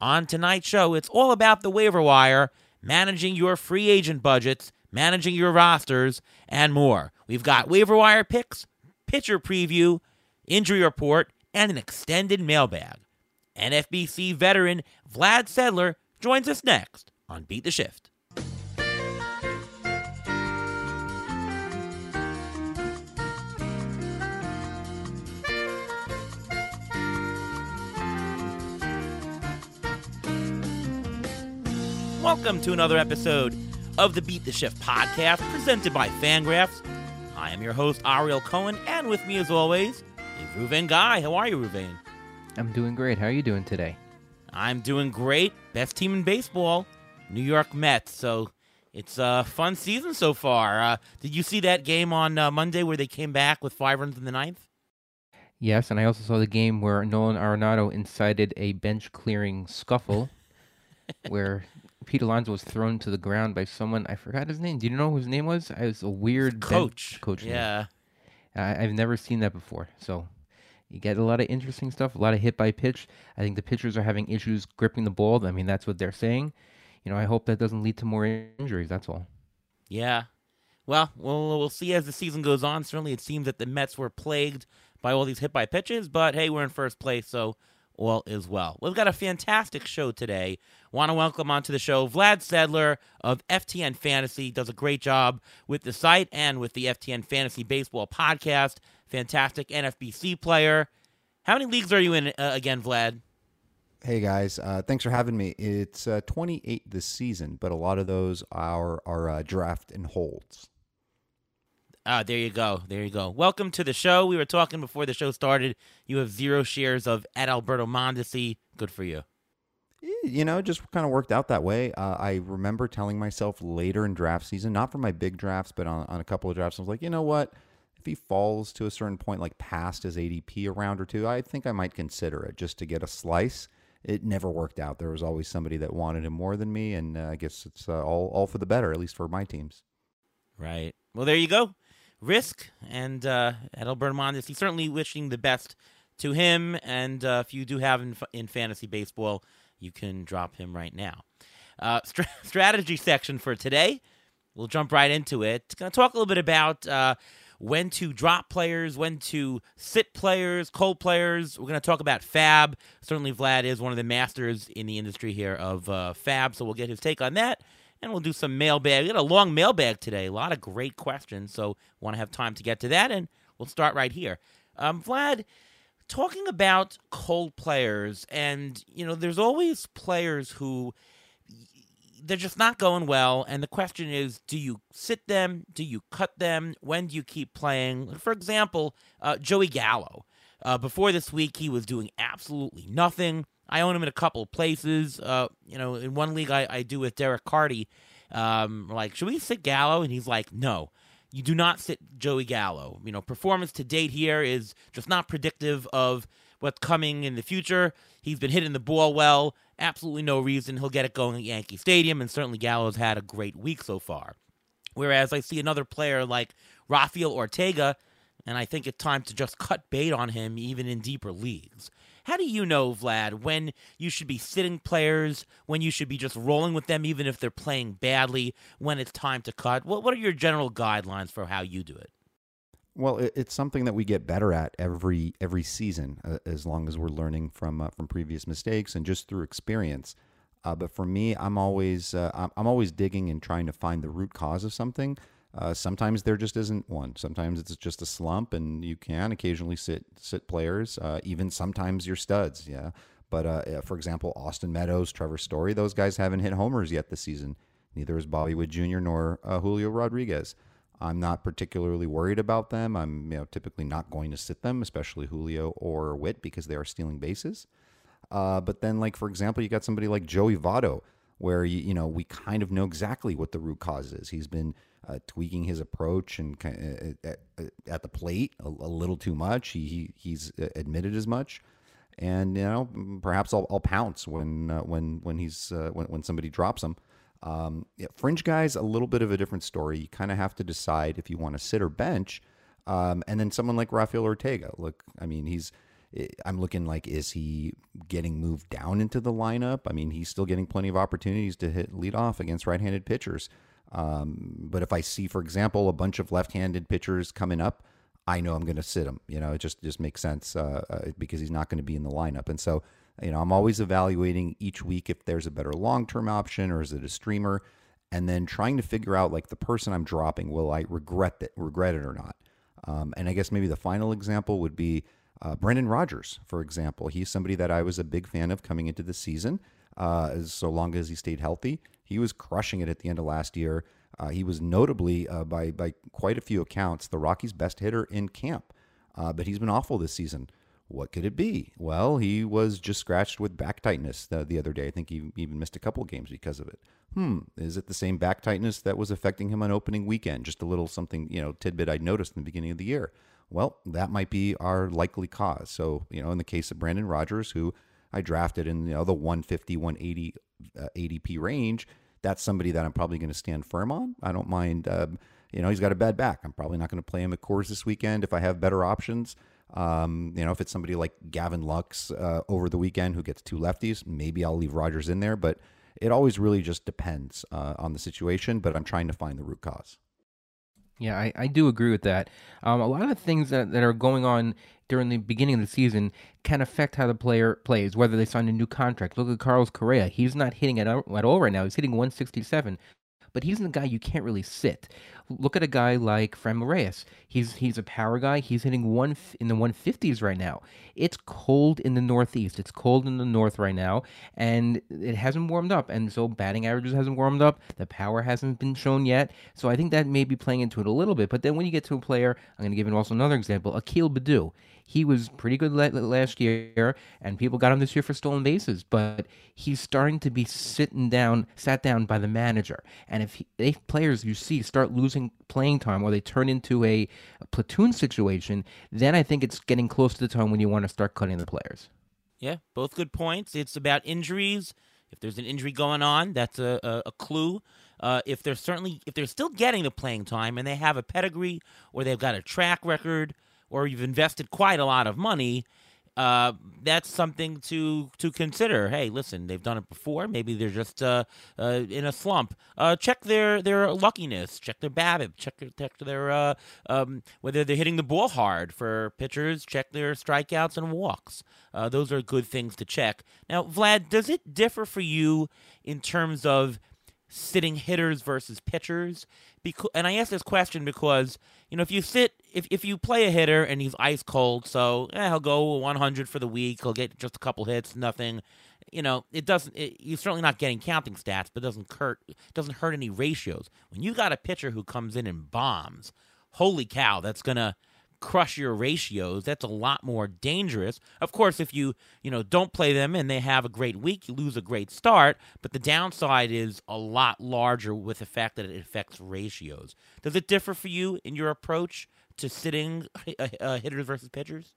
On tonight's show, it's all about the waiver wire, managing your free agent budgets, managing your rosters, and more. We've got waiver wire picks, pitcher preview, injury report, and an extended mailbag. NFBC veteran Vlad Sedler joins us next on Beat the Shift. Welcome to another episode of the Beat the Shift podcast presented by Fangraphs. I am your host, Ariel Cohen, and with me as always is Ruven Guy. How are you, Ruven? I'm doing great. How are you doing today? I'm doing great. Best team in baseball, New York Mets. So it's a fun season so far. Uh, did you see that game on uh, Monday where they came back with five runs in the ninth? Yes, and I also saw the game where Nolan Arenado incited a bench clearing scuffle where Pete Alonso was thrown to the ground by someone. I forgot his name. Do you know who his name was? It was a weird Coach. coach. Yeah. I, I've never seen that before. So you get a lot of interesting stuff, a lot of hit by pitch. I think the pitchers are having issues gripping the ball. I mean, that's what they're saying. You know, I hope that doesn't lead to more injuries. That's all. Yeah. Well, we'll we'll see as the season goes on. Certainly, it seems that the Mets were plagued by all these hit by pitches, but hey, we're in first place, so all is well. We've got a fantastic show today. Want to welcome onto the show Vlad Sedler of FTN Fantasy. Does a great job with the site and with the FTN Fantasy Baseball podcast. Fantastic NFBC player. How many leagues are you in uh, again, Vlad? Hey guys, uh, thanks for having me. It's uh, 28 this season, but a lot of those are are uh, draft and holds. Ah, there you go. There you go. Welcome to the show. We were talking before the show started. You have zero shares of Adalberto Mondesi. Good for you. You know, just kind of worked out that way. Uh, I remember telling myself later in draft season, not for my big drafts, but on, on a couple of drafts, I was like, you know what? If he falls to a certain point, like past his ADP a round or two, I think I might consider it just to get a slice. It never worked out. There was always somebody that wanted him more than me, and uh, I guess it's uh, all all for the better, at least for my teams. Right. Well, there you go. Risk and uh, Adalberto Mondesi. Certainly wishing the best to him. And uh, if you do have in, in fantasy baseball, you can drop him right now. Uh, str- strategy section for today. We'll jump right into it. Going to talk a little bit about uh, when to drop players, when to sit players, cold players. We're going to talk about FAAB. Certainly, Vlad is one of the masters in the industry here of uh, FAAB, so we'll get his take on that. And we'll do some mailbag. We got a long mailbag today. A lot of great questions, so want to have time to get to that. And we'll start right here. Um, Vlad, talking about cold players, and you know, there's always players who they're just not going well. And the question is, do you sit them? Do you cut them? When do you keep playing? For example, uh, Joey Gallo. Uh, before this week, he was doing absolutely nothing. I own him in a couple places. Uh, you know, in one league I, I do with Derek Carty. Um, like, should we sit Gallo? And he's like, no, you do not sit Joey Gallo. You know, performance to date here is just not predictive of what's coming in the future. He's been hitting the ball well. Absolutely no reason he'll get it going at Yankee Stadium, and certainly Gallo's had a great week so far. Whereas I see another player like Rafael Ortega, and I think it's time to just cut bait on him even in deeper leagues. How do you know, Vlad, when you should be sitting players, when you should be just rolling with them even if they're playing badly, when it's time to cut? What what are your general guidelines for how you do it? Well, it, it's something that we get better at every every season, uh, as long as we're learning from uh, from previous mistakes and just through experience. Uh, but for me, I'm always uh, I'm always digging and trying to find the root cause of something. Uh, sometimes there just isn't one. Sometimes it's just a slump, and you can occasionally sit sit players. Uh, even sometimes you're studs, yeah. But uh, for example, Austin Meadows, Trevor Story, those guys haven't hit homers yet this season. Neither is Bobby Witt Jr. nor uh, Julio Rodriguez. I'm not particularly worried about them. I'm you know typically not going to sit them, especially Julio or Witt because they are stealing bases. Uh, but then, like for example, you got somebody like Joey Votto, where you, you know we kind of know exactly what the root cause is. He's been uh, tweaking his approach and ki- uh, at, at, the plate a, a little too much. He, he he's uh, admitted as much, and you know perhaps I'll, I'll pounce when uh, when when he's uh, when when somebody drops him. Um, yeah, fringe guys, a little bit of a different story. You kind of have to decide if you want to sit or bench. Um, and then someone like Rafael Ortega. Look, I mean, he's i- I'm looking like, is he getting moved down into the lineup? I mean, he's still getting plenty of opportunities to hit lead off against right-handed pitchers. Um, but if I see, for example, a bunch of left-handed pitchers coming up, I know I'm going to sit him. You know, it just just makes sense uh, uh, because he's not going to be in the lineup. And so, you know, I'm always evaluating each week if there's a better long-term option or is it a streamer, and then trying to figure out like the person I'm dropping, will I regret it, regret it or not? Um, and I guess maybe the final example would be uh, Brendan Rodgers, for example. He's somebody that I was a big fan of coming into the season, uh, so long as he stayed healthy. He was crushing it at the end of last year. Uh, he was notably, uh, by by quite a few accounts, the Rockies' best hitter in camp. Uh, but he's been awful this season. What could it be? Well, he was just scratched with back tightness the, the other day. I think he even missed a couple games because of it. Hmm, is it the same back tightness that was affecting him on opening weekend? Just a little something, you know, tidbit I noticed in the beginning of the year. Well, that might be our likely cause. So, you know, in the case of Brendan Rodgers, who I drafted in you know the 150, 180 uh, ADP range, that's somebody that I'm probably going to stand firm on. I don't mind. Um, you know, he's got a bad back. I'm probably not going to play him at Coors this weekend if I have better options. Um, you know, if it's somebody like Gavin Lux uh, over the weekend who gets two lefties, maybe I'll leave Rodgers in there. But it always really just depends uh, on the situation. But I'm trying to find the root cause. Yeah, I, I do agree with that. Um, a lot of things that, that are going on during the beginning of the season can affect how the player plays, whether they sign a new contract. Look at Carlos Correa. He's not hitting at, at all right now. He's hitting 167, but he's the guy you can't really sit. Look at a guy like Franmil Reyes. He's he's a power guy. He's hitting one in the 150s right now. It's cold in the Northeast. It's cold in the North right now, and it hasn't warmed up. And so batting averages hasn't warmed up. The power hasn't been shown yet. So I think that may be playing into it a little bit. But then when you get to a player, I'm going to give you also another example. Akil Baddoo. He was pretty good last year, and people got him this year for stolen bases. But he's starting to be sitting down, sat down by the manager. And if, he, if players you see start losing playing time or they turn into a, a platoon situation, then I think it's getting close to the time when you want to start cutting the players. Yeah, both good points. It's about injuries. If there's an injury going on, that's a, a, a clue. Uh, if they're certainly if they're still getting the playing time and they have a pedigree or they've got a track record or you've invested quite a lot of money, uh, that's something to to consider. Hey, listen, they've done it before. Maybe they're just uh, uh, in a slump. Uh, check their their luckiness. Check their BABIP. Check their, check their uh, um, whether they're hitting the ball hard for pitchers. Check their strikeouts and walks. Uh, those are good things to check. Now, Vlad, does it differ for you in terms of sitting hitters versus pitchers? Because, and I ask this question because you know if you sit if if you play a hitter and he's ice cold, so eh, he'll go 100 for the week, he'll get just a couple hits, nothing. You know, it doesn't. It, you're certainly not getting counting stats, but doesn't hurt. Doesn't hurt any ratios. When you got a pitcher who comes in and bombs, holy cow, that's gonna crush your ratios. That's a lot more dangerous. Of course, if you you know don't play them and they have a great week, you lose a great start. But the downside is a lot larger with the fact that it affects ratios. Does it differ for you in your approach to sitting uh, uh, hitters versus pitchers?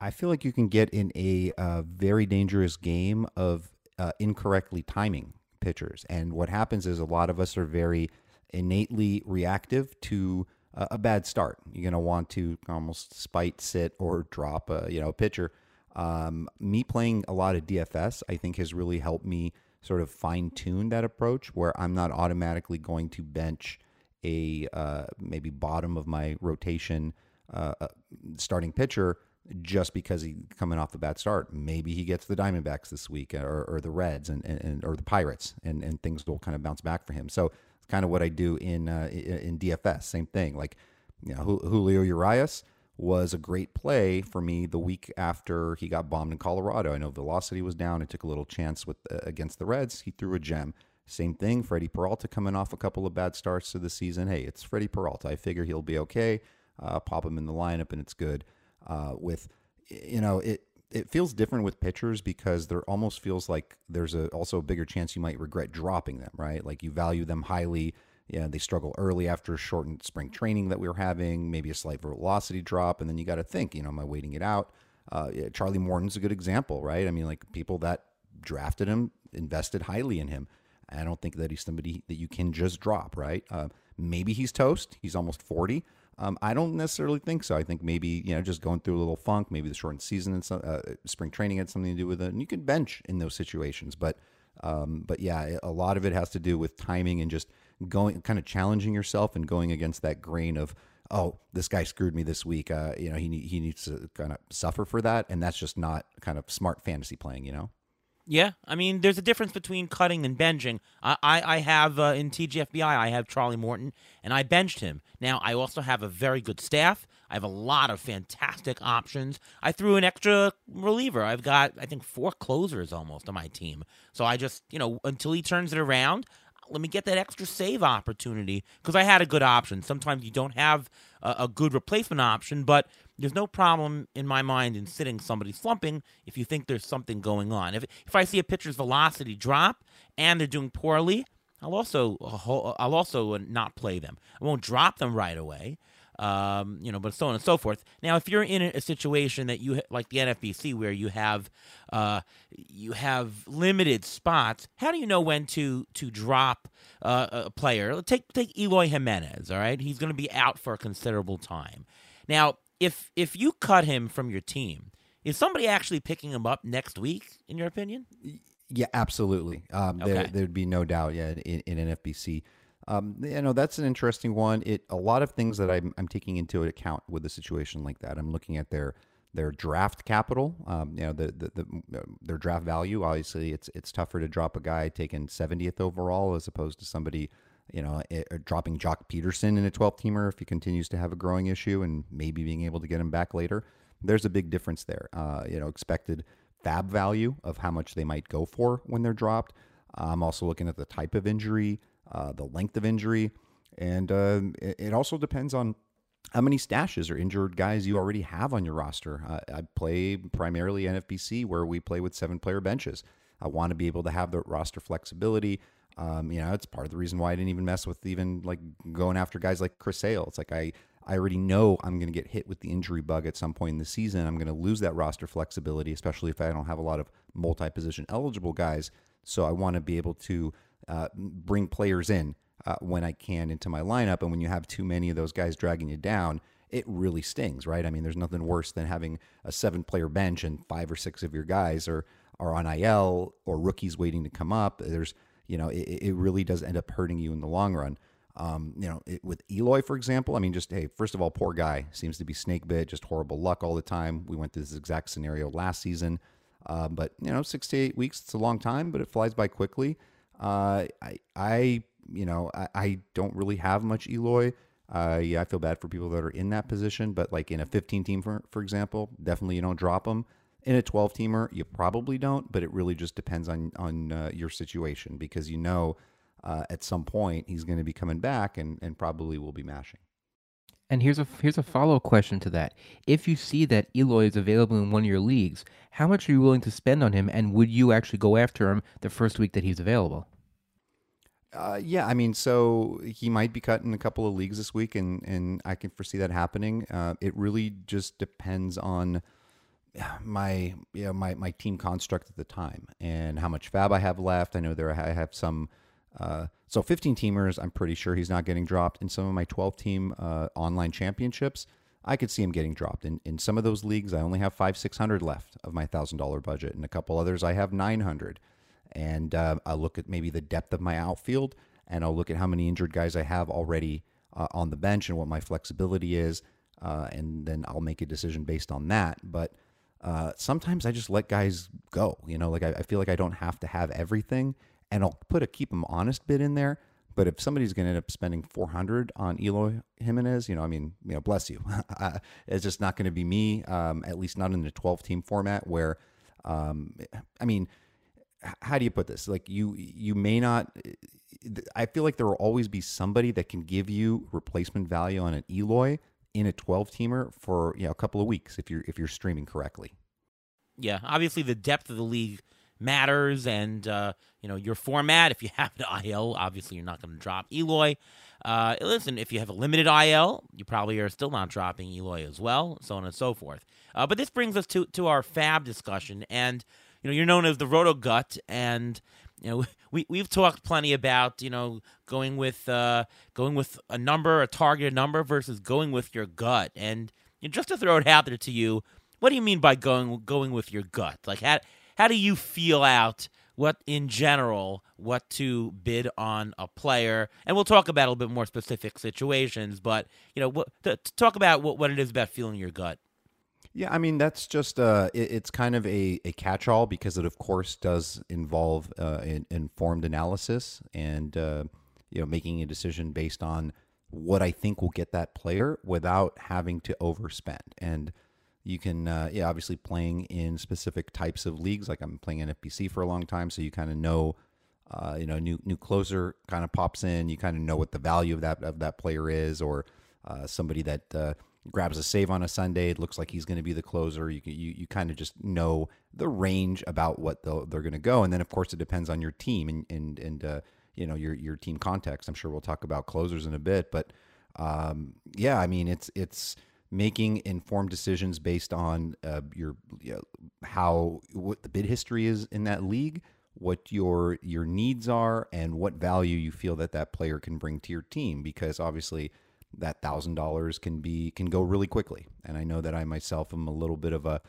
I- feel like you can get in a uh, very dangerous game of uh, incorrectly timing pitchers. And what happens is a lot of us are very innately reactive to uh, a bad start. You're going to want to almost spite, sit, or drop a you know a pitcher. Um, me playing a lot of DFS, I think, has really helped me sort of fine tune that approach, where I'm not automatically going to bench a uh, maybe bottom of my rotation uh, uh, starting pitcher just because he coming off the bad start. Maybe he gets the Diamondbacks this week or, or the Reds and, and, and or the Pirates and, and things will kind of bounce back for him. So it's kind of what I do in uh, in DFS. Same thing. Like you know, Julio Urias was a great play for me the week after he got bombed in Colorado. I know velocity was down. I took a little chance with uh, against the Reds. He threw a gem. Same thing, Freddie Peralta coming off a couple of bad starts to the season. Hey, it's Freddie Peralta. I figure he'll be okay. Uh, pop him in the lineup, and it's good. Uh, with you know, it it feels different with pitchers because there almost feels like there's a also a bigger chance you might regret dropping them, right? Like you value them highly. Yeah, they struggle early after a shortened spring training that we were having, maybe a slight velocity drop, and then you got to think, you know, am I waiting it out? Uh, yeah, Charlie Morton's a good example, right? I mean, like people that drafted him invested highly in him. I don't think that he's somebody that you can just drop, right? Uh, maybe he's toast. He's almost 40. Um, I don't necessarily think so. I think maybe you know just going through a little funk, maybe the shortened season and some, uh, spring training had something to do with it, and you can bench in those situations. But um, but yeah, a lot of it has to do with timing and just going, kind of challenging yourself and going against that grain of oh, this guy screwed me this week. Uh, you know, he he needs to kind of suffer for that, and that's just not kind of smart fantasy playing. You know. Yeah, I mean, there's a difference between cutting and benching. I, I, I have uh, in TGFBI, I have Charlie Morton, and I benched him. Now, I also have a very good staff. I have a lot of fantastic options. I threw an extra reliever. I've got, I think, four closers almost on my team. So I just, you know, until he turns it around, let me get that extra save opportunity because I had a good option. Sometimes you don't have a, a, good replacement option, but there's no problem in my mind in sitting somebody slumping if you think there's something going on. If if I see a pitcher's velocity drop and they're doing poorly, I'll also I'll also not play them. I won't drop them right away um, you know, but so on and so forth. Now, if you're in a situation that you like the NFBC where you have uh, you have limited spots, how do you know when to to drop uh, a player? Take take Eloy Jimenez. All right, he's going to be out for a considerable time. Now, if if you cut him from your team, is somebody actually picking him up next week? In your opinion? Yeah, absolutely. Um, okay. there, there'd be no doubt. Yeah, in, in NFBC. Um, you know, that's an interesting one. It a lot of things that I'm, I'm taking into account with a situation like that. I'm looking at their their draft capital. Um, you know, the, the, the uh, their draft value. Obviously, it's it's tougher to drop a guy taken 70th overall as opposed to somebody. You know, it, uh, dropping Joc Pederson in a 12 teamer if he continues to have a growing issue and maybe being able to get him back later. There's a big difference there. Uh, you know, expected FAAB value of how much they might go for when they're dropped. I'm also looking at the type of injury, uh, the length of injury, and uh, it, it, also depends on how many stashes or injured guys you already have on your roster. Uh, I play primarily NFBC where we play with seven player benches. I want to be able to have the roster flexibility. Um, you know, it's part of the reason why I didn't even mess with even like going after guys like Chris Sale. It's like I I already know I'm going to get hit with the injury bug at some point in the season. I'm going to lose that roster flexibility, especially if I don't have a lot of multi position eligible guys. So I want to be able to uh, bring players in uh, when I can into my lineup. And when you have too many of those guys dragging you down, it really stings, right? I mean, there's nothing worse than having a seven player bench and five or six of your guys are, are on IL or rookies waiting to come up. There's, you know, it, it really does end up hurting you in the long run. Um, you know, it, with Eloy, for example, I mean, just, hey, first of all, poor guy seems to be snake bit, just horrible luck all the time. We went through this exact scenario last season. Uh, but, you know, six to eight weeks, it's a long time, but it flies by quickly. Uh, I, I, you know, I, I don't really have much Eloy. Uh, yeah, I feel bad for people that are in that position, but like in a 15 team, for, for example, definitely you don't drop them. In a 12 teamer, you probably don't, but it really just depends on on uh, your situation because you know uh, at some point he's going to be coming back and, and probably will be mashing. And here's a here's a follow up question to that. If you see that Eloy is available in one of your leagues, how much are you willing to spend on him, and would you actually go after him the first week that he's available? Uh, yeah, I mean, so he might be cut in a couple of leagues this week, and and I can foresee that happening. Uh, it really just depends on my you know my my team construct at the time and how much FAAB I have left. I know there I have some uh, so 15 teamers, I'm pretty sure he's not getting dropped. In some of my 12 team uh, online championships, I could see him getting dropped. In, in some of those leagues, I only have five, 600 left of my $1,000 budget. and a couple others, I have 900. And uh, I'll look at maybe the depth of my outfield and I'll look at how many injured guys I have already uh, on the bench and what my flexibility is. Uh, and then I'll make a decision based on that. But uh, sometimes I just let guys go. You know, like I, I feel like I don't have to have everything and I'll put a keep them honest bit in there. But if somebody's going to end up spending 400 on Eloy Jimenez, you know, I mean, you know, bless you. it's just not going to be me, um, at least not in the 12 team format where, um, I mean, how do you put this? Like you, you may not, I feel like there will always be somebody that can give you replacement value on an Eloy in a 12 teamer for, you know, a couple of weeks if you're, if you're streaming correctly. Yeah. Obviously the depth of the league matters and uh, you know your format. If you have an IL, obviously you're not going to drop Eloy. Uh, listen, if you have a limited IL, you probably are still not dropping Eloy as well, so on and so forth. Uh, but this brings us to to our FAAB discussion, and you know you're known as the Roto Gut, and you know we we've talked plenty about you know going with uh, going with a number, a targeted number versus going with your gut. And you know, just to throw it out there to you, what do you mean by going going with your gut? Like how how do you feel out what in general what to bid on a player? And we'll talk about a little bit more specific situations, but you know what to, to talk about what what it is about feeling your gut. Yeah, I mean that's just uh, it, it's kind of a, a catch-all because it of course does involve uh, an informed analysis and uh, you know making a decision based on what I think will get that player without having to overspend. And you can uh, yeah obviously playing in specific types of leagues like I'm playing in NFBC for a long time, so you kind of know. Uh, you know, new new closer kind of pops in. You kind of know what the value of that of that player is, or uh, somebody that grabs a save on a Sunday. It looks like he's going to be the closer. You you, you kind of just know the range about what they're going to go, and then of course it depends on your team and and and uh, you know your your team context. I'm sure we'll talk about closers in a bit, but um, yeah, I mean it's it's making informed decisions based on uh, your you know, how what the bid history is in that league what your your needs are and what value you feel that that player can bring to your team because obviously that thousand dollars can be can go really quickly. And I know that I myself am a little bit of a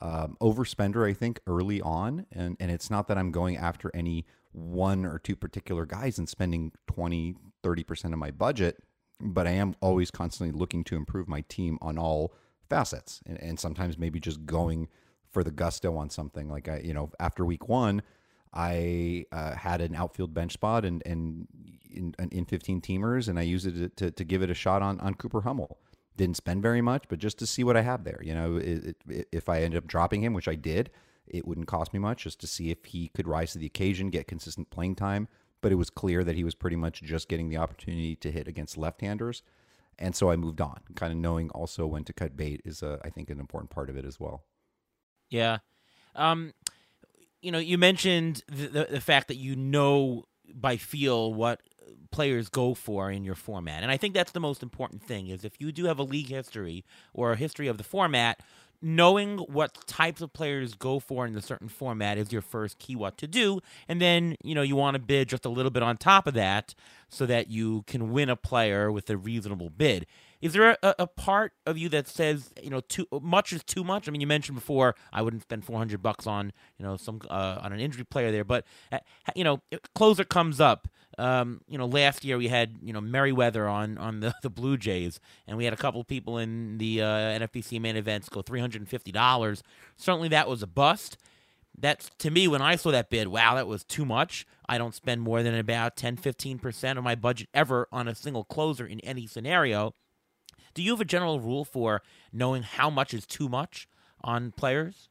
um, overspender. I think early on, and and it's not that I'm going after any one or two particular guys and spending 20 30 percent of my budget, but I am always constantly looking to improve my team on all facets, and, and sometimes maybe just going for the gusto on something like I you know after week one. I uh, had an outfield bench spot and and in, in 15 teamers, and I used it to, to give it a shot on on Cooper Hummel. Didn't spend very much, but just to see what I have there. You know, it, it, if I ended up dropping him, which I did, it wouldn't cost me much just to see if he could rise to the occasion, get consistent playing time. But it was clear that he was pretty much just getting the opportunity to hit against left-handers, and so I moved on. Kind of knowing also when to cut bait is, a, I think, an important part of it as well. Yeah. Um, you know, you mentioned the, the, the fact that you know by feel what players go for in your format. And I think that's the most important thing is if you do have a league history or a history of the format, knowing what types of players go for in a certain format is your first key what to do and then you know you want to bid just a little bit on top of that so that you can win a player with a reasonable bid is there a, a, part of you that says you know too much is too much? I mean, you mentioned before I wouldn't spend four hundred bucks on you know some uh, on an injury player there, but uh, you know closer comes up. Um, you know, last year we had you know Merryweather on on the, the Blue Jays, and we had a couple people in the uh, NFBC main events go three hundred and fifty dollars. Certainly, that was a bust. That's to me when I saw that bid. Wow, that was too much. I don't spend more than about 10 15% of my budget ever on a single closer in any scenario. Do you have a general rule for knowing how much is too much on players?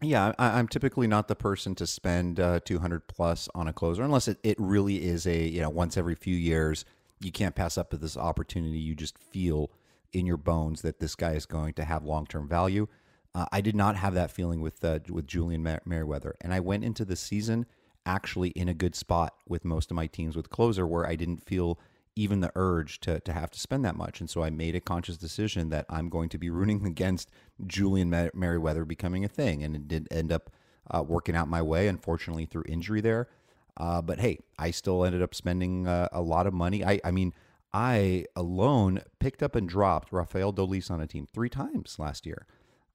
Yeah, I, am typically not the person to spend uh, 200 plus on a closer unless it, it really is a, you know, once every few years, you can't pass up to this opportunity. You just feel in your bones that this guy is going to have long term value. Uh, I did not have that feeling with uh, with Julian Mer- Merryweather, and I went into the season actually in a good spot with most of my teams with closer, where I didn't feel even the urge to, to have to spend that much. And so I made a conscious decision that I'm going to be rooting against Julian Mer- Merryweather becoming a thing. And it did end up uh, working out my way, unfortunately, through injury there. Uh, but hey, I still ended up spending uh, a lot of money. I, I mean, I alone picked up and dropped Rafael Dolis on a team three times last year.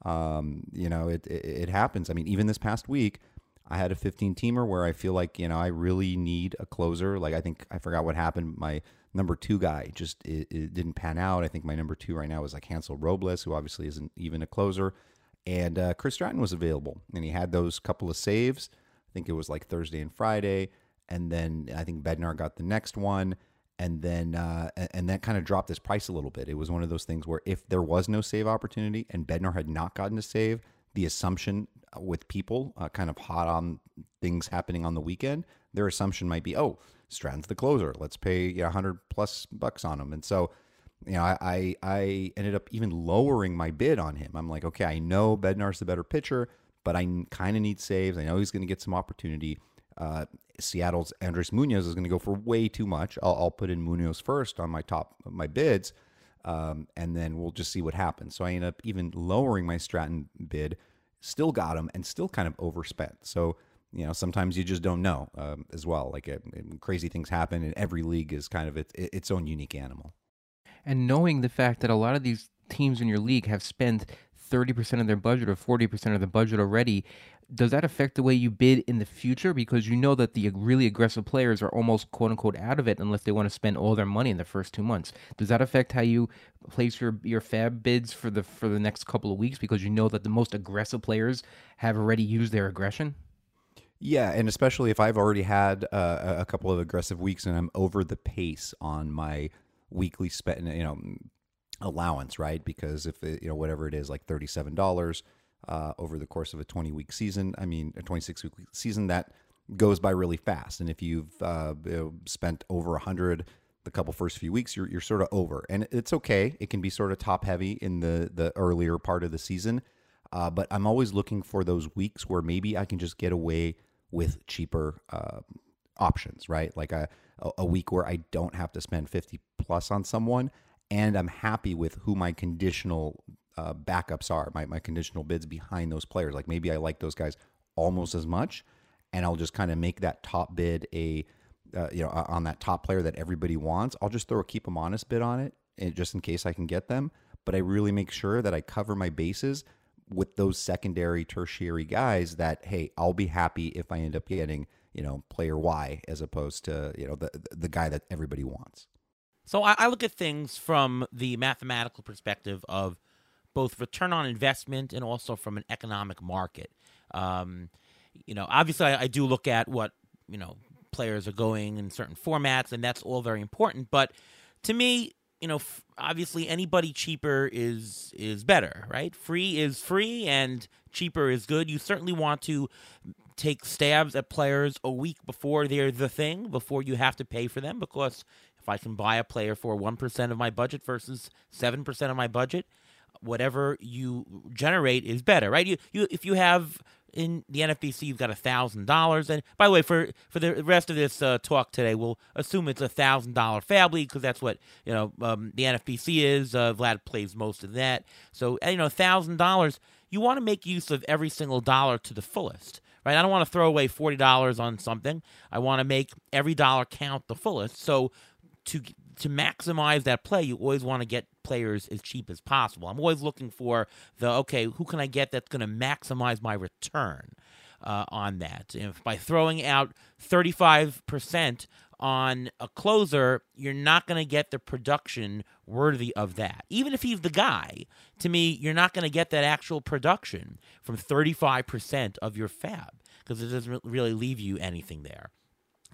Um, you know, it, it, it happens. I mean, even this past week, I had a 15 teamer where I feel like, you know, I really need a closer. Like, I think I forgot what happened. My number two guy just it, it, didn't pan out. I think my number two right now is like Hansel Robles, who obviously isn't even a closer. And uh, Chris Stratton was available, and he had those couple of saves. I think it was like Thursday and Friday, and then I think Bednar got the next one, and then uh, and that kind of dropped his price a little bit. It was one of those things where if there was no save opportunity and Bednar had not gotten a save, the assumption with people uh, kind of hot on things happening on the weekend, their assumption might be, oh, Stratton's the closer. Let's pay you know, 100 plus bucks on him. And so, you know, I, I ended up even lowering my bid on him. I'm like, okay, I know Bednar's the better pitcher, but I kind of need saves. I know he's going to get some opportunity. Uh, Seattle's Andres Munoz is going to go for way too much. I'll, I'll, put in Munoz first on my top my bids, um, and then we'll just see what happens. So I end up even lowering my Stratton bid, still got him, and still kind of overspent. So you know, sometimes you just don't know um, as well. Like uh, crazy things happen, and every league is kind of its, its own unique animal. And knowing the fact that a lot of these teams in your league have spent 30% of their budget or 40% of the budget already, does that affect the way you bid in the future? Because you know that the really aggressive players are almost quote unquote out of it unless they want to spend all their money in the first two months. Does that affect how you place your your FAAB bids for the for the next couple of weeks because you know that the most aggressive players have already used their aggression? Yeah, and especially if I've already had uh, a couple of aggressive weeks and I'm over the pace on my weekly spend, you know, allowance, right? Because if it, you know whatever it is, like thirty-seven dollars uh, over the course of a twenty-week season, I mean a twenty-six week season, that goes by really fast. And if you've uh, you know, spent over a hundred the couple first few weeks, you're you're sort of over, and it's okay. It can be sort of top heavy in the the earlier part of the season, uh, but I'm always looking for those weeks where maybe I can just get away with cheaper uh, options, right? Like a a week where I don't have to spend fifty plus on someone and I'm happy with who my conditional uh, backups are, my, my conditional bids behind those players. Like maybe I like those guys almost as much, and I'll just kind of make that top bid a, uh, you know, on that top player that everybody wants. I'll just throw a keep them honest bid on it, and eh, just in case I can get them. But I really make sure that I cover my bases with those secondary, tertiary guys. That hey, I'll be happy if I end up getting you know player Y as opposed to you know the the guy that everybody wants. So I, I look at things from the mathematical perspective of both return on investment and also from an economic market. Um, you know, obviously, I, I, do look at what you know players are going in certain formats, and that's all very important. But to me, you know, f- obviously, anybody cheaper is is better, right? Free is free, and cheaper is good. You certainly want to take stabs at players a week before they're the thing, before you have to pay for them, because if I can buy a player for 1% of my budget versus 7% of my budget, whatever you generate is better, right? You, you if you have in the NFBC, you've got a thousand dollars. And by the way, for for the rest of this uh, talk today, we'll assume it's a thousand dollar FAAB league because that's what you know um, the NFBC is. Uh, Vlad plays most of that, so you know, thousand dollars. You want to make use of every single dollar to the fullest, right? I don't want to throw away forty dollars on something. I want to make every dollar count the fullest. So to to maximize that play, you always want to get players as cheap as possible. I'm always looking for the okay, who can I get that's going to maximize my return uh, on that? If by throwing out 35% on a closer, you're not going to get the production worthy of that. Even if he's the guy, to me, you're not going to get that actual production from 35% of your FAAB because it doesn't really leave you anything there.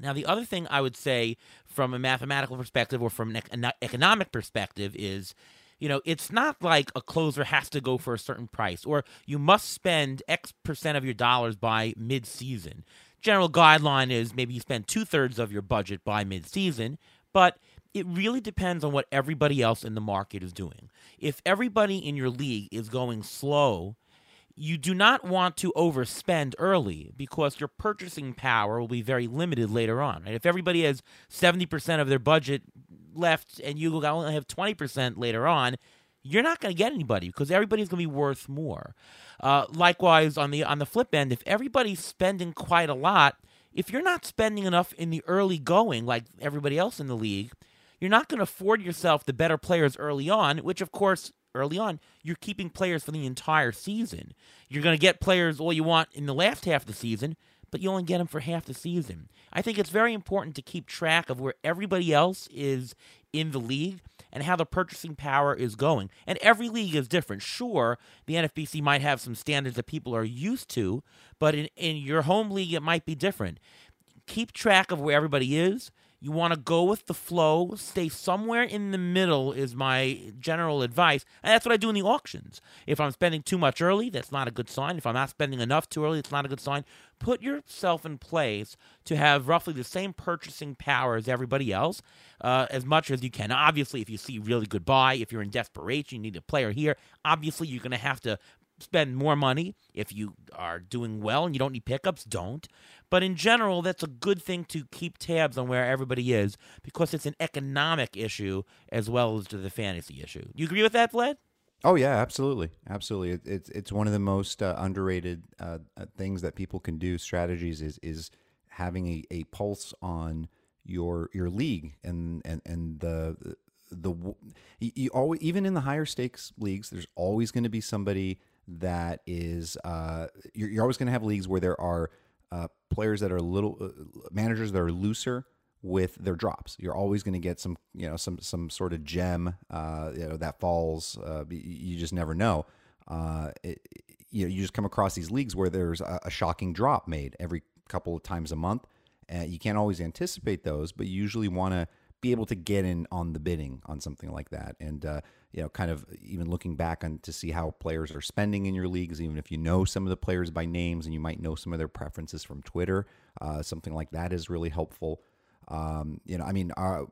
Now, the other thing I would say from a mathematical perspective or from an economic perspective is, you know, it's not like a closer has to go for a certain price or you must spend X percent of your dollars by mid season. General guideline is maybe you spend two thirds of your budget by mid season, but it really depends on what everybody else in the market is doing. If everybody in your league is going slow, you do not want to overspend early because your purchasing power will be very limited later on. And if everybody has 70% of their budget left and you only have 20% later on, you're not going to get anybody because everybody's going to be worth more. Uh, likewise, on the on the flip end, if everybody's spending quite a lot, if you're not spending enough in the early going like everybody else in the league, you're not going to afford yourself the better players early on, which of course early on, you're keeping players for the entire season. You're going to get players all you want in the last half of the season, but you only get them for half the season. I think it's very important to keep track of where everybody else is in the league and how the purchasing power is going. And every league is different. Sure, the NFBC might have some standards that people are used to, but in, in your home league, it might be different. Keep track of where everybody is you want to go with the flow, stay somewhere in the middle, is my general advice. And that's what I do in the auctions. If I'm spending too much early, that's not a good sign. If I'm not spending enough too early, it's not a good sign. Put yourself in place to have roughly the same purchasing power as everybody else uh, as much as you can. obviously, if you see really good buy, if you're in desperation, you need a player here, obviously you're going to have to spend more money. If you are doing well and you don't need pickups, don't. But in general, that's a good thing to keep tabs on where everybody is because it's an economic issue as well as to the fantasy issue. You agree with that, Vlad? Oh yeah, absolutely, absolutely. It, it's it's one of the most uh, underrated uh, uh, things that people can do. Strategies is is having a, a pulse on your your league and and and the the you always even in the higher stakes leagues, there's always going to be somebody that is uh, you're, you're always going to have leagues where there are uh, players that are little uh, managers that are looser with their drops. You're always going to get some, you know, some some sort of gem, uh, you know, that falls. Uh, you just never know. Uh, it, you know, you just come across these leagues where there's a, a shocking drop made every couple of times a month. you can't always anticipate those, but you usually want to be able to get in on the bidding on something like that. And uh, you know, kind of even looking back on to see how players are spending in your leagues, even if you know some of the players by names and you might know some of their preferences from Twitter, uh, something like that is really helpful. Um, you know, I mean, uh,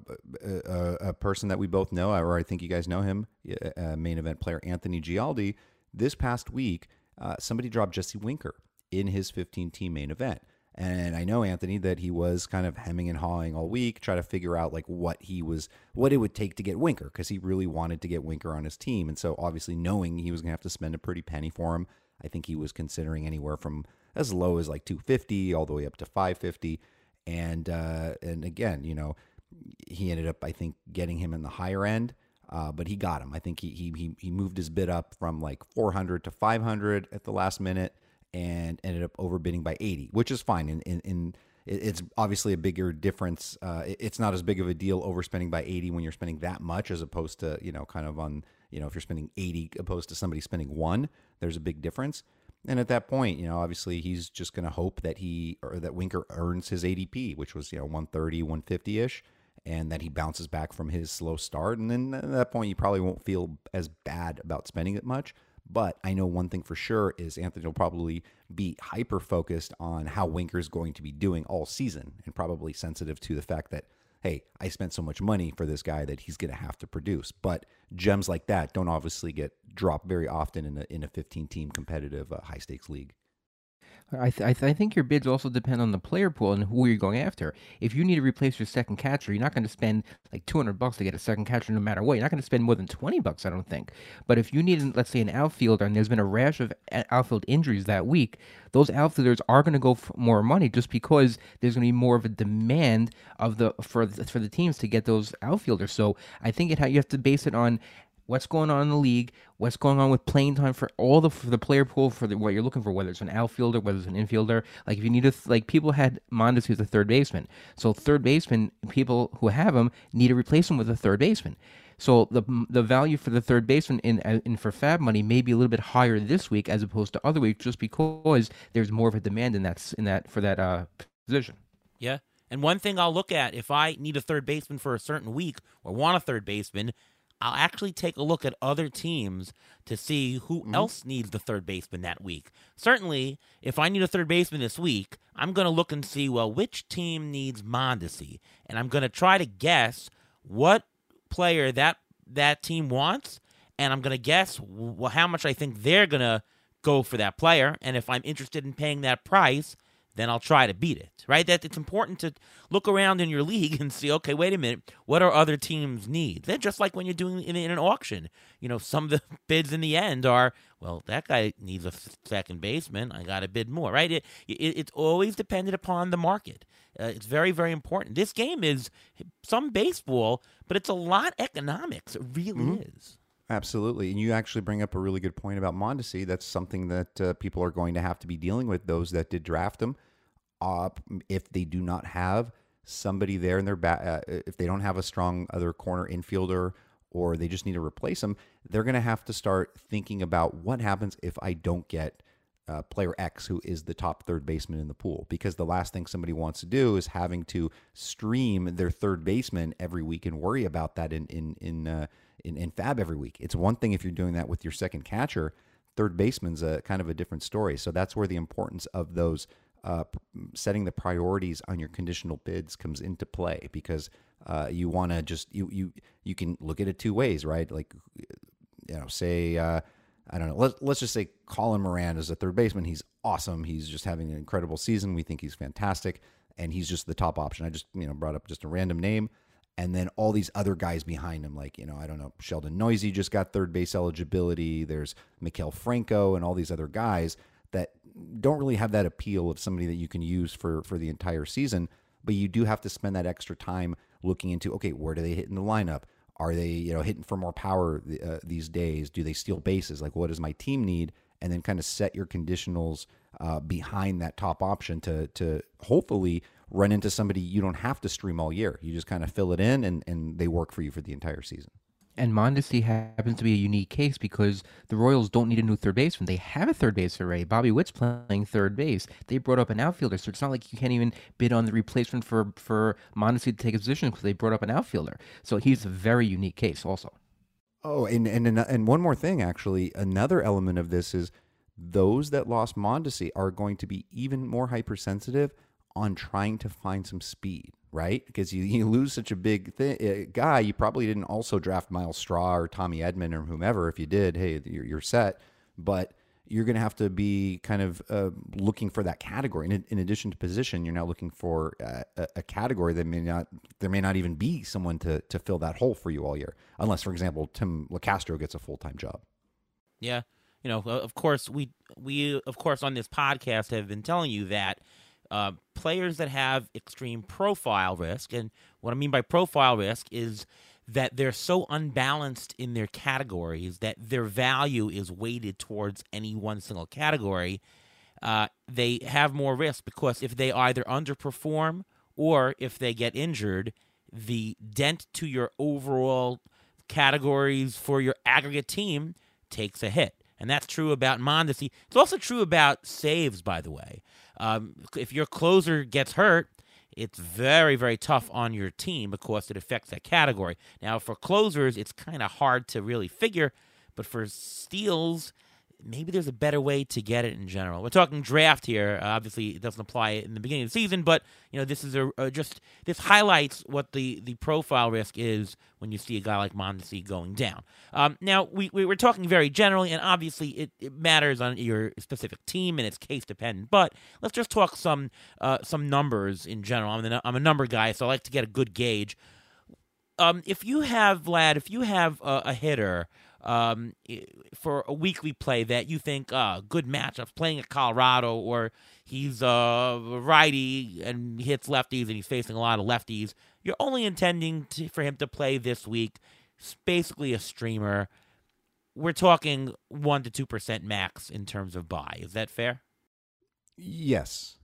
a, person that we both know, or I think you guys know him, uh, main event player Anthony Gialdi. This past week, uh, somebody dropped Jesse Winker in his 15 team main event. And I know Anthony that he was kind of hemming and hawing all week, try to figure out like what he was, what it would take to get Winker, because he really wanted to get Winker on his team. And so obviously knowing he was going to have to spend a pretty penny for him, I think he was considering anywhere from as low as like 250 all the way up to 550 and uh, and again, you know, he ended up I think getting him in the higher end, uh, but he got him. I think he he he moved his bid up from like 400 to 500 at the last minute, and ended up overbidding by 80, which is fine. In in, in it's obviously a bigger difference. Uh, it's not as big of a deal overspending by 80 when you're spending that much as opposed to, you know, kind of on, you know, if you're spending 80 opposed to somebody spending one, there's a big difference. And at that point, you know, obviously he's just going to hope that he or that Winker earns his ADP, which was, you know, 130, 150 ish, and that he bounces back from his slow start. And then at that point, you probably won't feel as bad about spending it much. But I know one thing for sure is Anthony will probably be hyper focused on how Winker is going to be doing all season and probably sensitive to the fact that hey, I spent so much money for this guy that he's going to have to produce. But gems like that don't obviously get dropped very often in a in a 15 team competitive uh, high stakes league. I, th- I, th- I, think your bids also depend on the player pool and who you're going after. If you need to replace your second catcher, you're not going to spend like 200 bucks to get a second catcher no matter what. You're not going to spend more than 20 bucks, I don't think. But if you need, let's say, an outfielder and there's been a rash of uh, outfield injuries that week, those outfielders are going to go for more money just because there's going to be more of a demand of the for the, for the teams to get those outfielders. So I think it you have to base it on what's going on in the league, what's going on with playing time for all the for the player pool for the, what you're looking for, whether it's an outfielder, whether it's an infielder. Like if you need a like people had Mondesi as a third baseman, so third baseman people who have him need to replace him with a third baseman. So the the value for the third baseman in in for FAAB money may be a little bit higher this week as opposed to other weeks, just because there's more of a demand in that in that for that uh, position. Yeah. And one thing I'll look at if I need a third baseman for a certain week or want a third baseman, I'll actually take a look at other teams to see who mm-hmm. else needs the third baseman that week. Certainly, if I need a third baseman this week, I'm going to look and see, well, which team needs Mondesi? And I'm going to try to guess what player that that team wants, and I'm going to guess well, how much I think they're going to go for that player. And if I'm interested in paying that price, then I'll try to beat it. Right? That it's important to look around in your league and see, okay, wait a minute, what are other teams' needs? Then just like when you're doing in, in an auction, you know, some of the bids in the end are, well, that guy needs a second baseman. I got to bid more. Right? It, it, it's always dependent upon the market. Uh, it's very, very important. This game is some baseball, but it's a lot economics. It really mm-hmm. is. Absolutely. And you actually bring up a really good point about Mondesi. That's something that uh, people are going to have to be dealing with, those that did draft him. Uh, if they do not have somebody there in their back, uh, if they don't have a strong other corner infielder or they just need to replace them, they're going to have to start thinking about what happens if I don't get uh, player X, who is the top third baseman in the pool, because the last thing somebody wants to do is having to stream their third baseman every week and worry about that in in in uh, in, in FAAB every week. It's one thing if you're doing that with your second catcher. Third baseman's a kind of a different story. So that's where the importance of those uh, setting the priorities on your conditional bids comes into play because uh, you want to just you you you can look at it two ways, right? Like you know, say uh, I don't know. Let's let's just say Colin Moran is a third baseman. He's awesome. He's just having an incredible season. We think he's fantastic, and he's just the top option. I just you know brought up just a random name and then all these other guys behind him, like you know, I don't know, Sheldon Neuse just got third base eligibility. There's Maikel Franco and all these other guys that don't really have that appeal of somebody that you can use for for the entire season. But you do have to spend that extra time looking into okay, where do they hit in the lineup? Are they you know hitting for more power uh, these days? Do they steal bases? Like what does my team need? And then kind of set your conditionals uh, behind that top option to to hopefully run into somebody you don't have to stream all year. You just kind of fill it in and, and they work for you for the entire season. And Mondesi happens to be a unique case because the Royals don't need a new third baseman. They have a third base array. Bobby Witt's playing third base. They brought up an outfielder, so it's not like you can't even bid on the replacement for for Mondesi to take a position because they brought up an outfielder. So he's a very unique case, also. Oh, and and and one more thing, actually, another element of this is those that lost Mondesi are going to be even more hypersensitive on trying to find some speed, right? Because you, you lose such a big uh, guy, you probably didn't also draft Myles Straw or Tommy Edman or whomever. If you did, hey, you're, you're set. But you're going to have to be kind of uh, looking for that category. In, in, addition to position, you're now looking for a, a, category that may not there may not even be someone to to fill that hole for you all year, unless, for example, Tim Locastro gets a full time job. Yeah, you know, of course we we of course on this podcast have been telling you that uh, players that have extreme profile risk. And what I mean by profile risk is that they're so unbalanced in their categories that their value is weighted towards any one single category. Uh, they have more risk because if they either underperform or if they get injured, the dent to your overall categories for your aggregate team takes a hit. And that's true about Mondesi. It's also true about saves, by the way. Um, if your closer gets hurt, it's very, very tough on your team because it affects that category. Now, for closers, it's kind of hard to really figure, but for steals, maybe there's a better way to get it in general. We're talking draft here. Uh, obviously, it doesn't apply in the beginning of the season, but you know this is a, a, just this highlights what the the profile risk is when you see a guy like Mondesi going down. Um, now we, we are talking very generally, and obviously it, it matters on your specific team and it's case dependent. But let's just talk some uh, some numbers in general. I'm the, I'm a number guy, so I like to get a good gauge. Um, if you have Vlad, if you have a, a hitter um, for a weekly play that you think, uh, good matchup, playing at Colorado, or he's a righty and hits lefties and he's facing a lot of lefties, you're only intending to, for him to play this week. It's basically a streamer. We're talking 1% to 2% max in terms of buy. Is that fair? Yes.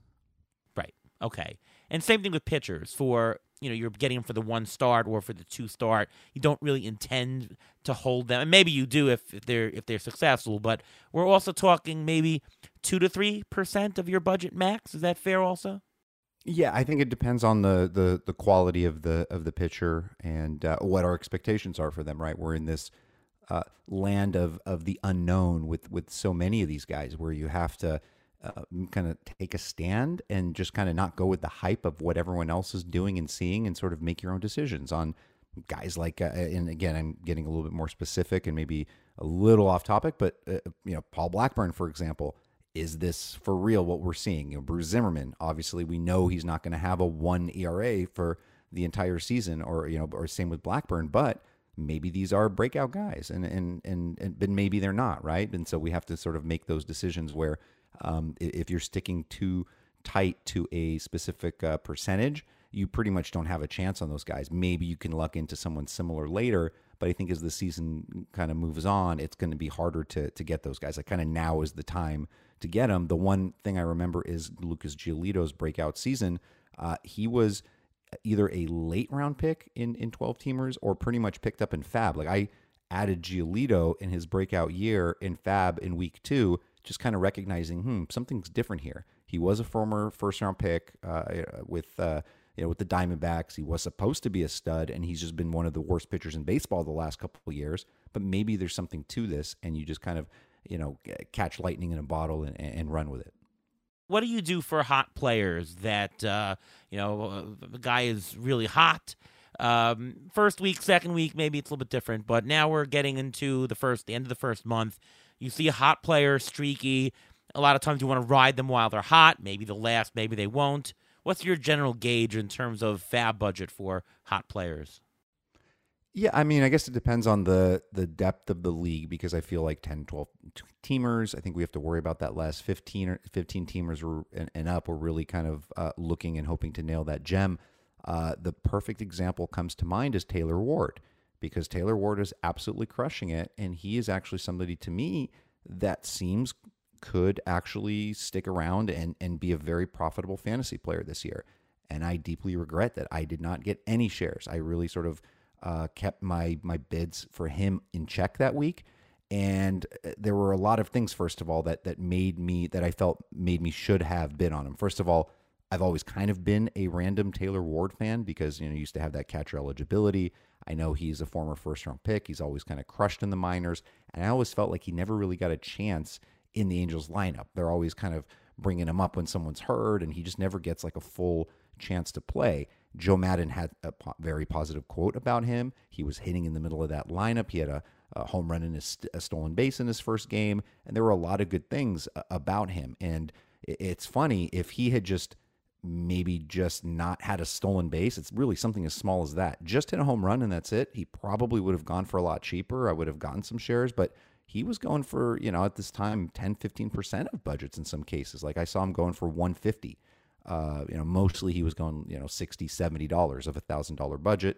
Right. Okay. And same thing with pitchers for you know you're getting them for the one start or for the two start. You don't really intend to hold them, and maybe you do if, if they're if they're successful. But we're also talking maybe two to three percent of your budget max. Is that fair? Also. Yeah, I think it depends on the, the, the quality of the of the pitcher and uh, what our expectations are for them. Right, we're in this uh, land of of the unknown with with so many of these guys, where you have to uh, kind of take a stand and just kind of not go with the hype of what everyone else is doing and seeing and sort of make your own decisions on guys like uh, and again I'm getting a little bit more specific and maybe a little off topic but uh, you know Paul Blackburn for example is this for real what we're seeing? You know Bruce Zimmermann obviously we know he's not going to have a 1 ERA for the entire season or you know or same with Blackburn but maybe these are breakout guys and and and, and but maybe they're not right? And so we have to sort of make those decisions where um, if you're sticking too tight to a specific uh, percentage, you pretty much don't have a chance on those guys. Maybe you can luck into someone similar later, but I think as the season kind of moves on, it's going to be harder to to get those guys. Like kind of now is the time to get them. The one thing I remember is Lucas Giolito's breakout season. Uh, he was either a late round pick in in 12 teamers or pretty much picked up in FAAB. Like I added Giolito in his breakout year in FAAB in week two just kind of recognizing, hmm, something's different here. He was a former first round pick uh, with uh, you know with the Diamondbacks. He was supposed to be a stud, and he's just been one of the worst pitchers in baseball the last couple of years. But maybe there's something to this, and you just kind of you know catch lightning in a bottle and, and run with it. What do you do for hot players that uh, you know uh, the guy is really hot? Um, first week, second week, maybe it's a little bit different, but now we're getting into the first, the end of the first month. You see a hot player, streaky. A lot of times you want to ride them while they're hot. Maybe they'll last, maybe they won't. What's your general gauge in terms of FAAB budget for hot players? Yeah, I mean, I guess it depends on the the depth of the league because I feel like 10, 12 teamers, I think we have to worry about that less. 15 or 15 teamers and, and up, we're really kind of uh, looking and hoping to nail that gem. Uh, the perfect example comes to mind is Taylor Ward because Taylor Ward is absolutely crushing it, and he is actually somebody to me that seems could actually stick around and and be a very profitable fantasy player this year. And I deeply regret that I did not get any shares. I really sort of uh, kept my my bids for him in check that week. And uh, there were a lot of things, first of all, that that made me that I felt made me should have bid on him. First of all, I've always kind of been a random Taylor Ward fan because you know he used to have that catcher eligibility. I know he's a former first round pick. He's always kind of crushed in the minors, and I always felt like he never really got a chance in the Angels lineup. They're always kind of bringing him up when someone's hurt, and he just never gets like a full chance to play. Joe Maddon had a po- very positive quote about him. He was hitting in the middle of that lineup. He had a, a home run and a, st- a, stolen base in his first game, and there were a lot of good things about him. And it's funny if he had just maybe just not had a stolen base. It's really something as small as that. Just hit a home run and that's it. He probably would have gone for a lot cheaper. I would have gotten some shares, but he was going for, you know, at this time 10, 15% of budgets in some cases. Like I saw him going for 150 uh, you know, mostly he was going, you know, 60 $70 of a $1,000 budget.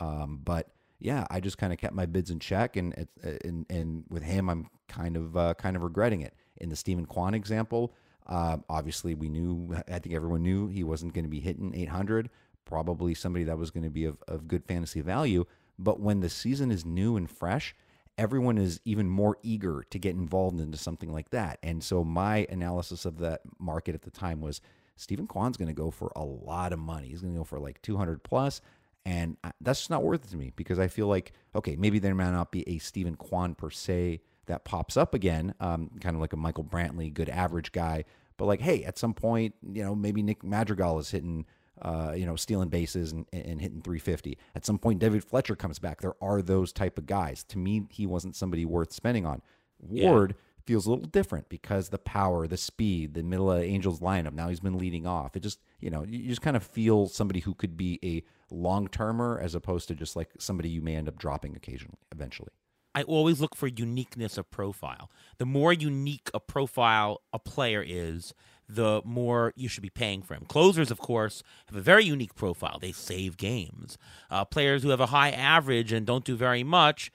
Um, but yeah, I just kind of kept my bids in check, and and and with him, I'm kind of uh, kind of regretting it. In the Steven Kwan example, uh, obviously we knew, I think everyone knew he wasn't going to be hitting 800. Probably somebody that was going to be of, of good fantasy value. But when the season is new and fresh, everyone is even more eager to get involved into something like that. And so my analysis of that market at the time was Steven Kwan's going to go for a lot of money. He's going to go for like 200 plus, and that's just not worth it to me because I feel like okay, maybe there may not be a Steven Kwan per se that pops up again, um, kind of like a Michael Brantley, good average guy. But like, hey, at some point, you know, maybe Nick Madrigal is hitting, uh, you know, stealing bases and, and hitting 350. At some point, David Fletcher comes back. There are those type of guys. To me, he wasn't somebody worth spending on. Ward. Yeah feels a little different because the power, the speed, the middle of Angels lineup. Now he's been leading off. It just, you know, you just kind of feel somebody who could be a long termer as opposed to just like somebody you may end up dropping occasionally, eventually. I always look for uniqueness of profile. The more unique a profile a player is, the more you should be paying for him. Closers, of course, have a very unique profile. They save games. Uh, players who have a high average and don't do very much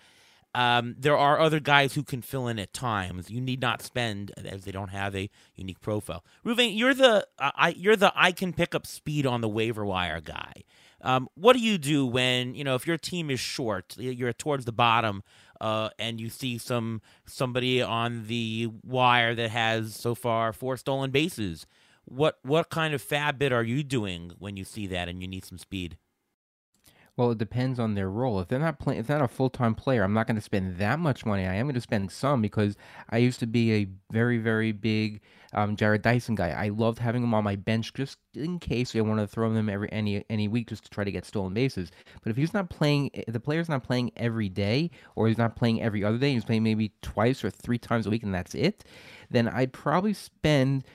um, there are other guys who can fill in at times. You need not spend as they don't have a unique profile. Ruvain, you're the uh, I you're the I can pick up speed on the waiver wire guy. Um, what do you do when you know if your team is short, you're towards the bottom, uh, and you see some somebody on the wire that has so far four stolen bases? What what kind of FAAB bit are you doing when you see that and you need some speed? Well, it depends on their role. If they're not playing, if they're not a full time player, I'm not going to spend that much money. I am going to spend some because I used to be a very, very big um, Jarrod Dyson guy. I loved having him on my bench just in case I wanted to throw him every any any week just to try to get stolen bases. But if he's not playing, if the player's not playing every day, or he's not playing every other day, he's playing maybe twice or three times a week, and that's it, then I'd probably spend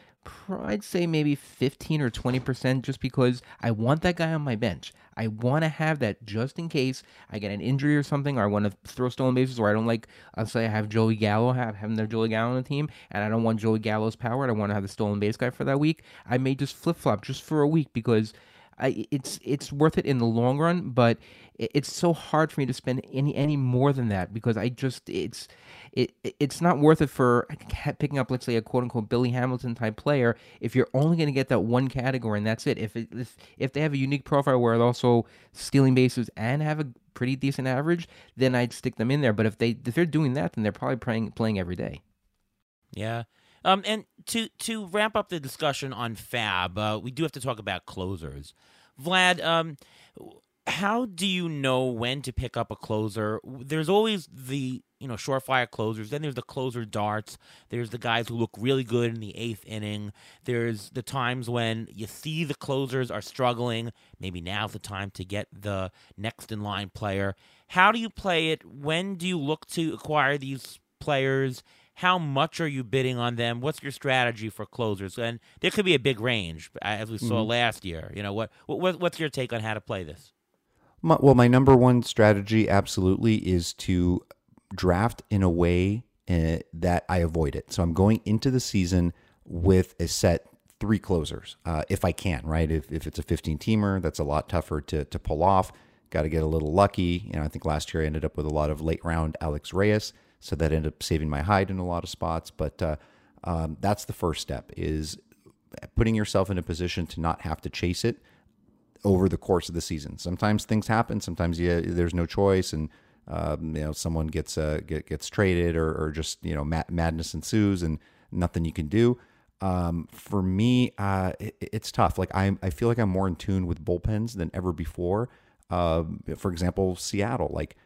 I'd say maybe 15 or 20% just because I want that guy on my bench. I want to have that just in case I get an injury or something, or I want to throw stolen bases, or I don't like, I'll say I have Joey Gallo, have having their Joey Gallo on the team, and I don't want Joey Gallo's power, and I want to have the stolen base guy for that week. I may just flip flop just for a week because I, it's it's worth it in the long run, but it's so hard for me to spend any any more than that because I just it's it it's not worth it for picking up let's say a quote unquote Billy Hamilton type player if you're only going to get that one category and that's it. If it, if if they have a unique profile where they're also stealing bases and have a pretty decent average, then I'd stick them in there. But if they if they're doing that, then they're probably playing playing every day. Yeah. Um, and to to wrap up the discussion on FAAB, uh, we do have to talk about closers. Vlad, um, how do you know when to pick up a closer? There's always the you know surefire closers. Then there's the closer darts. There's the guys who look really good in the eighth inning. There's the times when you see the closers are struggling. Maybe now's the time to get the next in line player. How do you play it? When do you look to acquire these players? How much are you bidding on them? What's your strategy for closers? And there could be a big range, as we saw mm-hmm. last year. You know what, what? What's your take on how to play this? My, well, my number one strategy absolutely is to draft in a way uh, that I avoid it. So I'm going into the season with a set three closers, uh, if I can, right? If, if it's a 15 teamer, that's a lot tougher to, to pull off. Got to get a little lucky. You know, I think last year I ended up with a lot of late round Alex Reyes, so that ended up saving my hide in a lot of spots. But uh, um, that's the first step is putting yourself in a position to not have to chase it over the course of the season. Sometimes things happen. Sometimes you, there's no choice, and um, you know someone gets uh, get, gets traded, or, or just you know mad- madness ensues, and nothing you can do. Um, for me, uh, it, it's tough. Like I, I feel like I'm more in tune with bullpens than ever before. Uh, for example, Seattle, like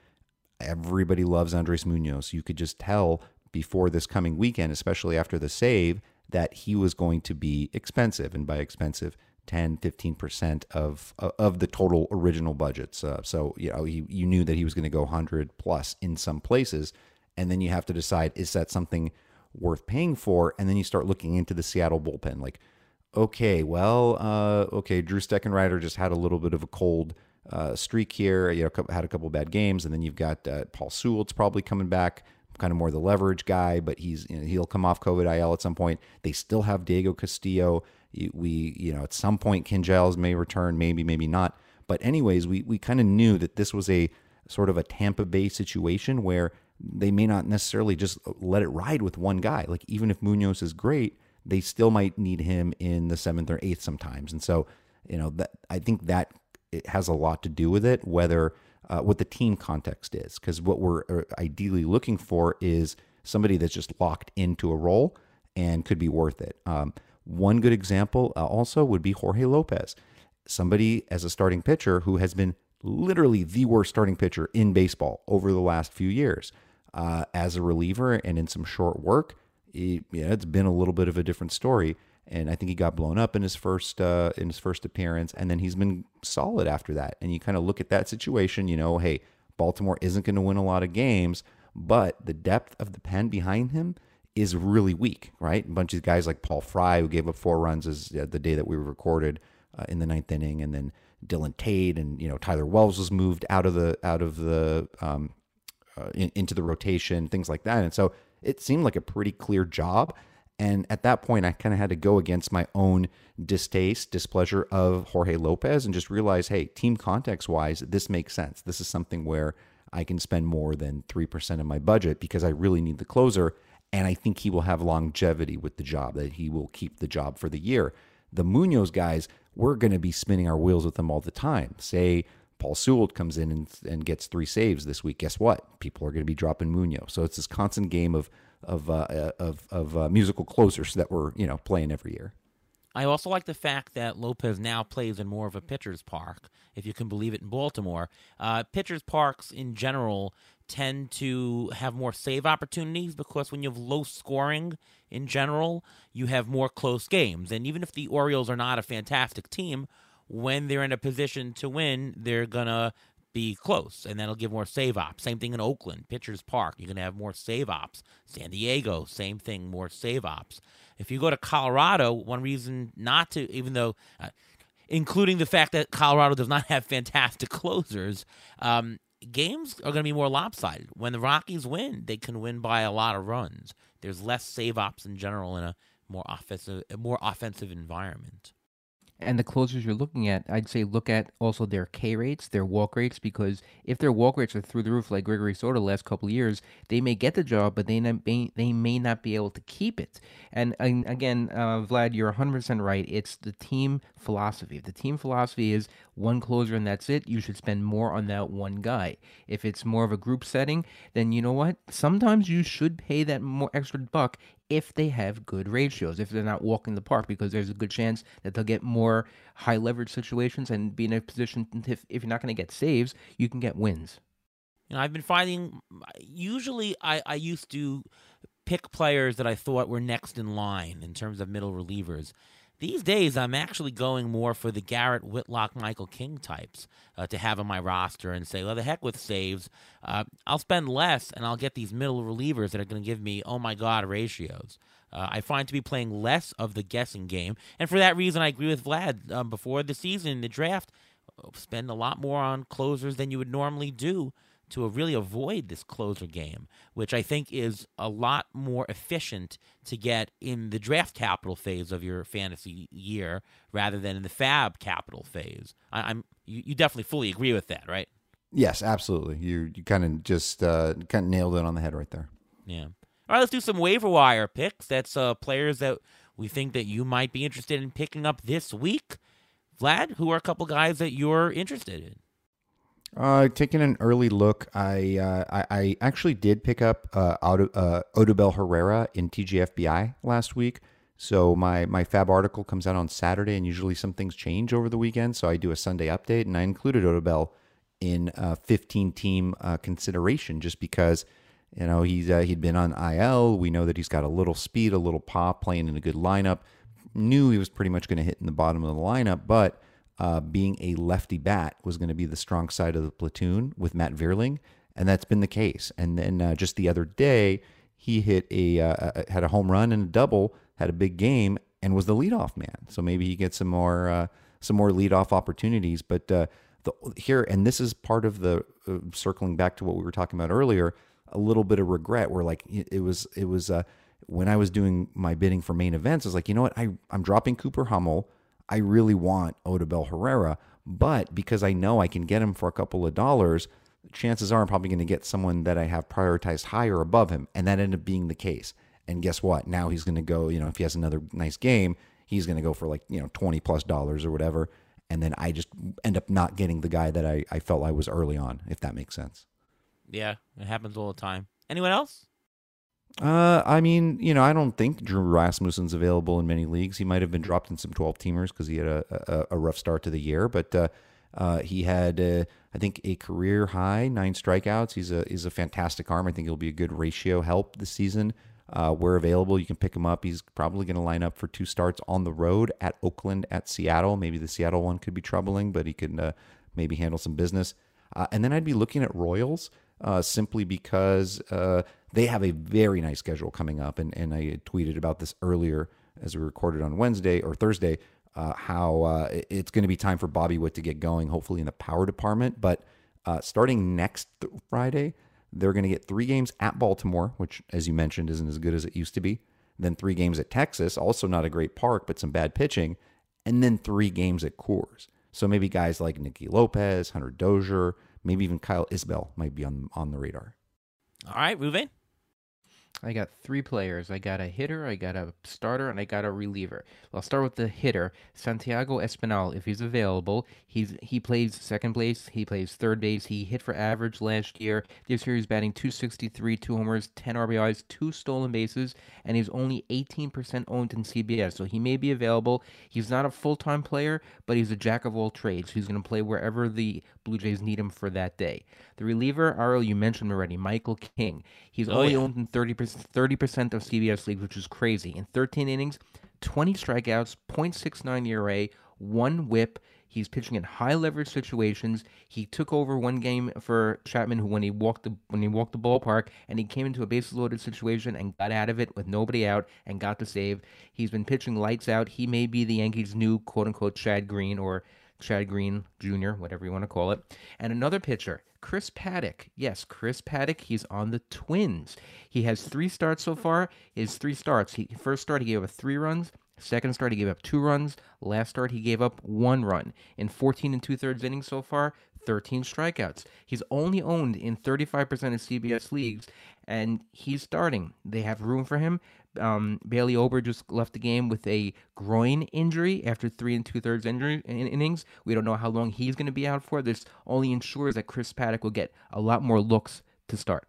everybody loves Andres Munoz. You could just tell before this coming weekend, especially after the save, that he was going to be expensive. And by expensive, 10, 15% of, of the total original budgets. Uh, so, you know, he, you knew that he was going to go 100 plus in some places. And then you have to decide, is that something worth paying for? And then you start looking into the Seattle bullpen. Like, okay, well, uh, okay, Drew Steckenrider just had a little bit of a cold uh, streak here. You know, had a couple bad games, and then you've got uh, Paul Sewald's probably coming back, kind of more the leverage guy, but he's you know, he'll come off COVID IL at some point. They still have Diego Castillo. We you know at some point Ken Giles may return, maybe maybe not. But anyways, we we kind of knew that this was a sort of a Tampa Bay situation where they may not necessarily just let it ride with one guy. Like even if Munoz is great, they still might need him in the seventh or eighth sometimes. And so, you know, that I think that it has a lot to do with it, whether uh, what the team context is. Because what we're uh, ideally looking for is somebody that's just locked into a role and could be worth it. Um, one good example uh, also would be Jorge Lopez, somebody as a starting pitcher who has been literally the worst starting pitcher in baseball over the last few years. Uh, as a reliever and in some short work, it, yeah, it's been a little bit of a different story and I think he got blown up in his first uh, in his first appearance, and then he's been solid after that. And you kind of look at that situation, you know, hey, Baltimore isn't going to win a lot of games, but the depth of the pen behind him is really weak, right? A bunch of guys like Paul Fry, who gave up four runs as uh, the day that we recorded uh, in the ninth inning, and then Dylan Tate and you know Tyler Wells was moved out of the out of the um, uh, in, into the rotation, things like that, and so it seemed like a pretty clear job. And at that point, I kind of had to go against my own distaste, displeasure of Jorge Lopez and just realize, hey, team context wise, this makes sense. This is something where I can spend more than 3% of my budget because I really need the closer. And I think he will have longevity with the job, that he will keep the job for the year. The Munoz guys, we're going to be spinning our wheels with them all the time. Say Paul Sewald comes in and, and gets three saves this week. Guess what? People are going to be dropping Munoz. So it's this constant game of of uh, uh, of of uh, musical closers that we're you know playing every year. I also like the fact that Lopez now plays in more of a pitcher's park, if you can believe it, in Baltimore. Uh, pitcher's parks in general tend to have more save opportunities because when you have low scoring in general, you have more close games. And even if the Orioles are not a fantastic team, when they're in a position to win, they're going to be close, and that'll give more save ops. Same thing in Oakland, Pitchers Park, you're going to have more save ops. San Diego, same thing, more save ops. If you go to Colorado, one reason not to, even though, uh, including the fact that Colorado does not have fantastic closers, um, games are going to be more lopsided. When the Rockies win, they can win by a lot of runs. There's less save ops in general in a more offensive, more offensive environment and the closers you're looking at, I'd say look at also their K rates, their walk rates, because if their walk rates are through the roof like Gregory Soto last couple years, they may get the job, but they may, they may not be able to keep it. And, and again, uh, Vlad, you're 100% right. It's the team philosophy. If the team philosophy is one closer and that's it, you should spend more on that one guy. If it's more of a group setting, then you know what? Sometimes you should pay that more extra buck if they have good ratios, if they're not walking the park, because there's a good chance that they'll get more high leverage situations and be in a position if, if you're not going to get saves, you can get wins. You know, I've been finding usually I, I used to pick players that I thought were next in line in terms of middle relievers. These days, I'm actually going more for the Garrett Whitlock, Michael King types uh, to have on my roster and say, well, the heck with saves. Uh, I'll spend less and I'll get these middle relievers that are going to give me, oh my God, ratios. Uh, I find to be playing less of the guessing game. And for that reason, I agree with Vlad. Um, before the season, the draft, spend a lot more on closers than you would normally do to really avoid this closer game, which I think is a lot more efficient to get in the draft capital phase of your fantasy year rather than in the FAAB capital phase. I, am you, you definitely fully agree with that, right? Yes, absolutely. You you kind of just uh, kind of nailed it on the head right there. Yeah. All right, let's do some waiver wire picks. That's uh, players that we think that you might be interested in picking up this week. Vlad, who are a couple guys that you're interested in? Uh, taking an early look, I uh, I, I, actually did pick up uh, Auto, uh, Odubel Herrera in TGFBI last week. So my my FAAB article comes out on Saturday, and usually some things change over the weekend. So I do a Sunday update, and I included Odubel in uh, 15 team uh, consideration just because you know he's uh, he'd been on IL. We know that he's got a little speed, a little pop, playing in a good lineup. Knew he was pretty much going to hit in the bottom of the lineup, but uh, being a lefty bat was going to be the strong side of the platoon with Matt Vierling, and that's been the case. And then uh, just the other day, he hit a uh, had a home run and a double, had a big game, and was the leadoff man. So maybe he gets some more uh, some more leadoff opportunities. But uh, the, here, and this is part of the uh, circling back to what we were talking about earlier. A little bit of regret, where like it was it was when I was doing my bidding for main events, I was like, you know what, I I'm dropping Cooper Hummel. I really want Odubel Herrera, but because I know I can get him for a couple of dollars, chances are I'm probably going to get someone that I have prioritized higher above him. And that ended up being the case. And guess what? Now he's going to go, you know, if he has another nice game, he's going to go for like, you know, 20 plus dollars or whatever. And then I just end up not getting the guy that I, I felt I was early on, if that makes sense. Yeah, it happens all the time. Anyone else? Uh, I mean, you know, I don't think Drew Rasmussen's available in many leagues. He might have been dropped in some 12 teamers because he had a, a, a, rough start to the year, but uh, uh, he had, uh, I think, a career high nine strikeouts. He's a he's a fantastic arm. I think he'll be a good ratio help this season. Uh, where available, you can pick him up. He's probably going to line up for two starts on the road at Oakland, at Seattle. Maybe the Seattle one could be troubling, but he can uh, maybe handle some business. And then I'd be looking at Royals simply because they have a very nice schedule coming up. And, and I tweeted about this earlier as we recorded on Wednesday or Thursday. Uh, how uh, it's going to be time for Bobby Witt to get going, hopefully in the power department. But uh, starting next Friday, they're going to get three games at Baltimore, which, as you mentioned, isn't as good as it used to be. Then three games at Texas, also not a great park, but some bad pitching. And then three games at Coors. So maybe guys like Nicky Lopez, Hunter Dozier, maybe even Kyle Isbel might be on on the radar. All right, Ruven. I got three players. I got a hitter, I got a starter, and I got a reliever. I'll start with the hitter, Santiago Espinal. If he's available, he's he plays second base, he plays third base. He hit for average last year. This year he's batting 263, two homers, 10 RBIs, two stolen bases, and he's only 18% owned in CBS. So he may be available. He's not a full-time player, but he's a jack of all trades. He's going to play wherever the Blue Jays need him for that day. The reliever, Ariel, you mentioned already, Michael King. He's oh, only yeah. owned in 30%, 30% of CBS leagues, which is crazy. In 13 innings, 20 strikeouts, 0.69 ERA, one whip. He's pitching in high leverage situations. He took over one game for Chapman, who when he walked the when he walked the ballpark and he came into a bases loaded situation and got out of it with nobody out and got the save. He's been pitching lights out. He may be the Yankees' new quote unquote Chad Green or Chad Green Jr., whatever you want to call it. And another pitcher, Chris Paddack. Yes, Chris Paddack. He's on the Twins. He has three starts so far. His three starts. He first start he gave up three runs. Second start he gave up two runs. Last start he gave up one run. In 14 and two thirds innings so far, 13 strikeouts. He's only owned in 35% of CBS leagues, and he's starting. They have room for him. Um, Bailey Ober just left the game with a groin injury after three and two thirds injury in innings. We don't know how long he's going to be out for. This only ensures that Chris Paddack will get a lot more looks to start.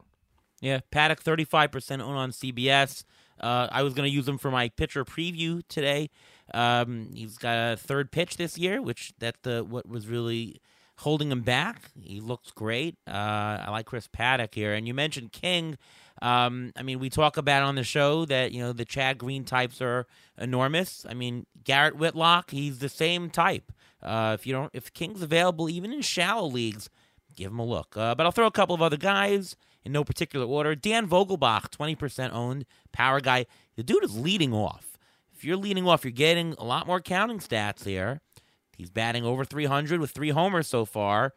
Yeah, Paddack 35% owned on CBS. Uh, I was going to use him for my pitcher preview today. Um, he's got a third pitch this year, which that the what was really holding him back. He looks great. Uh, I like Chris Paddack here, and you mentioned King. Um, I mean, we talk about on the show that you know the Chad Green types are enormous. I mean, Garrett Whitlock, he's the same type. Uh, if you don't, if King's available even in shallow leagues, give him a look. Uh, but I'll throw a couple of other guys in no particular order. Dan Vogelbach, twenty percent owned, power guy. The dude is leading off. If you're leading off, you're getting a lot more counting stats here. He's batting over 300 with three homers so far.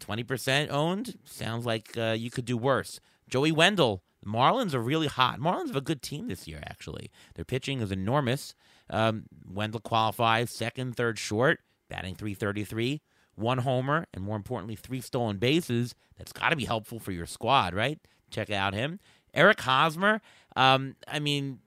20% owned. Sounds like uh, you could do worse. Joey Wendle. Marlins are really hot. Marlins have a good team this year, actually. Their pitching is enormous. Um, Wendle qualifies second, third short, batting 333, one homer, and more importantly, three stolen bases. That's got to be helpful for your squad, right? Check out him. Eric Hosmer. Um, I mean,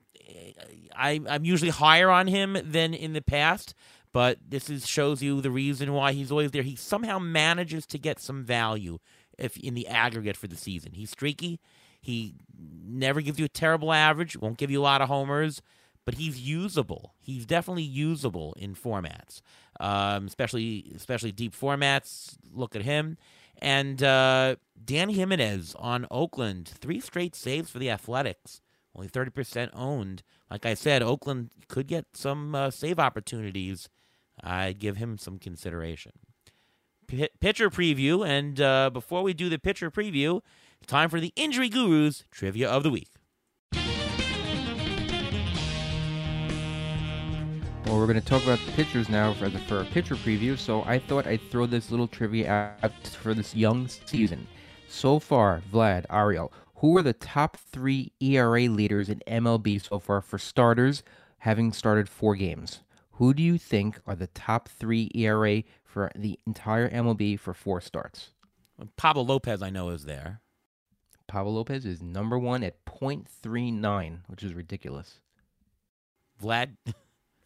I, I'm usually higher on him than in the past, but this is shows you the reason why he's always there. He somehow manages to get some value if in the aggregate for the season. He's streaky. He never gives you a terrible average. Won't give you a lot of homers, but he's usable. He's definitely usable in formats, um, especially especially deep formats. Look at him. And uh, Dany Jimenez on Oakland, three straight saves for the Athletics. Only 30% owned. Like I said, Oakland could get some uh, save opportunities. I'd give him some consideration. P- pitcher preview. And uh, before we do the pitcher preview, time for the Injury Gurus Trivia of the Week. Well, we're going to talk about the pitchers now for, the, for a pitcher preview, so I thought I'd throw this little trivia out for this young season. So far, Vlad, Ariel, who are the top three ERA leaders in MLB so far for starters, having started four games? Who do you think are the top three ERA for the entire MLB for four starts? Pablo Lopez, I know, is there. Pablo Lopez is number one at .39, which is ridiculous. Vlad.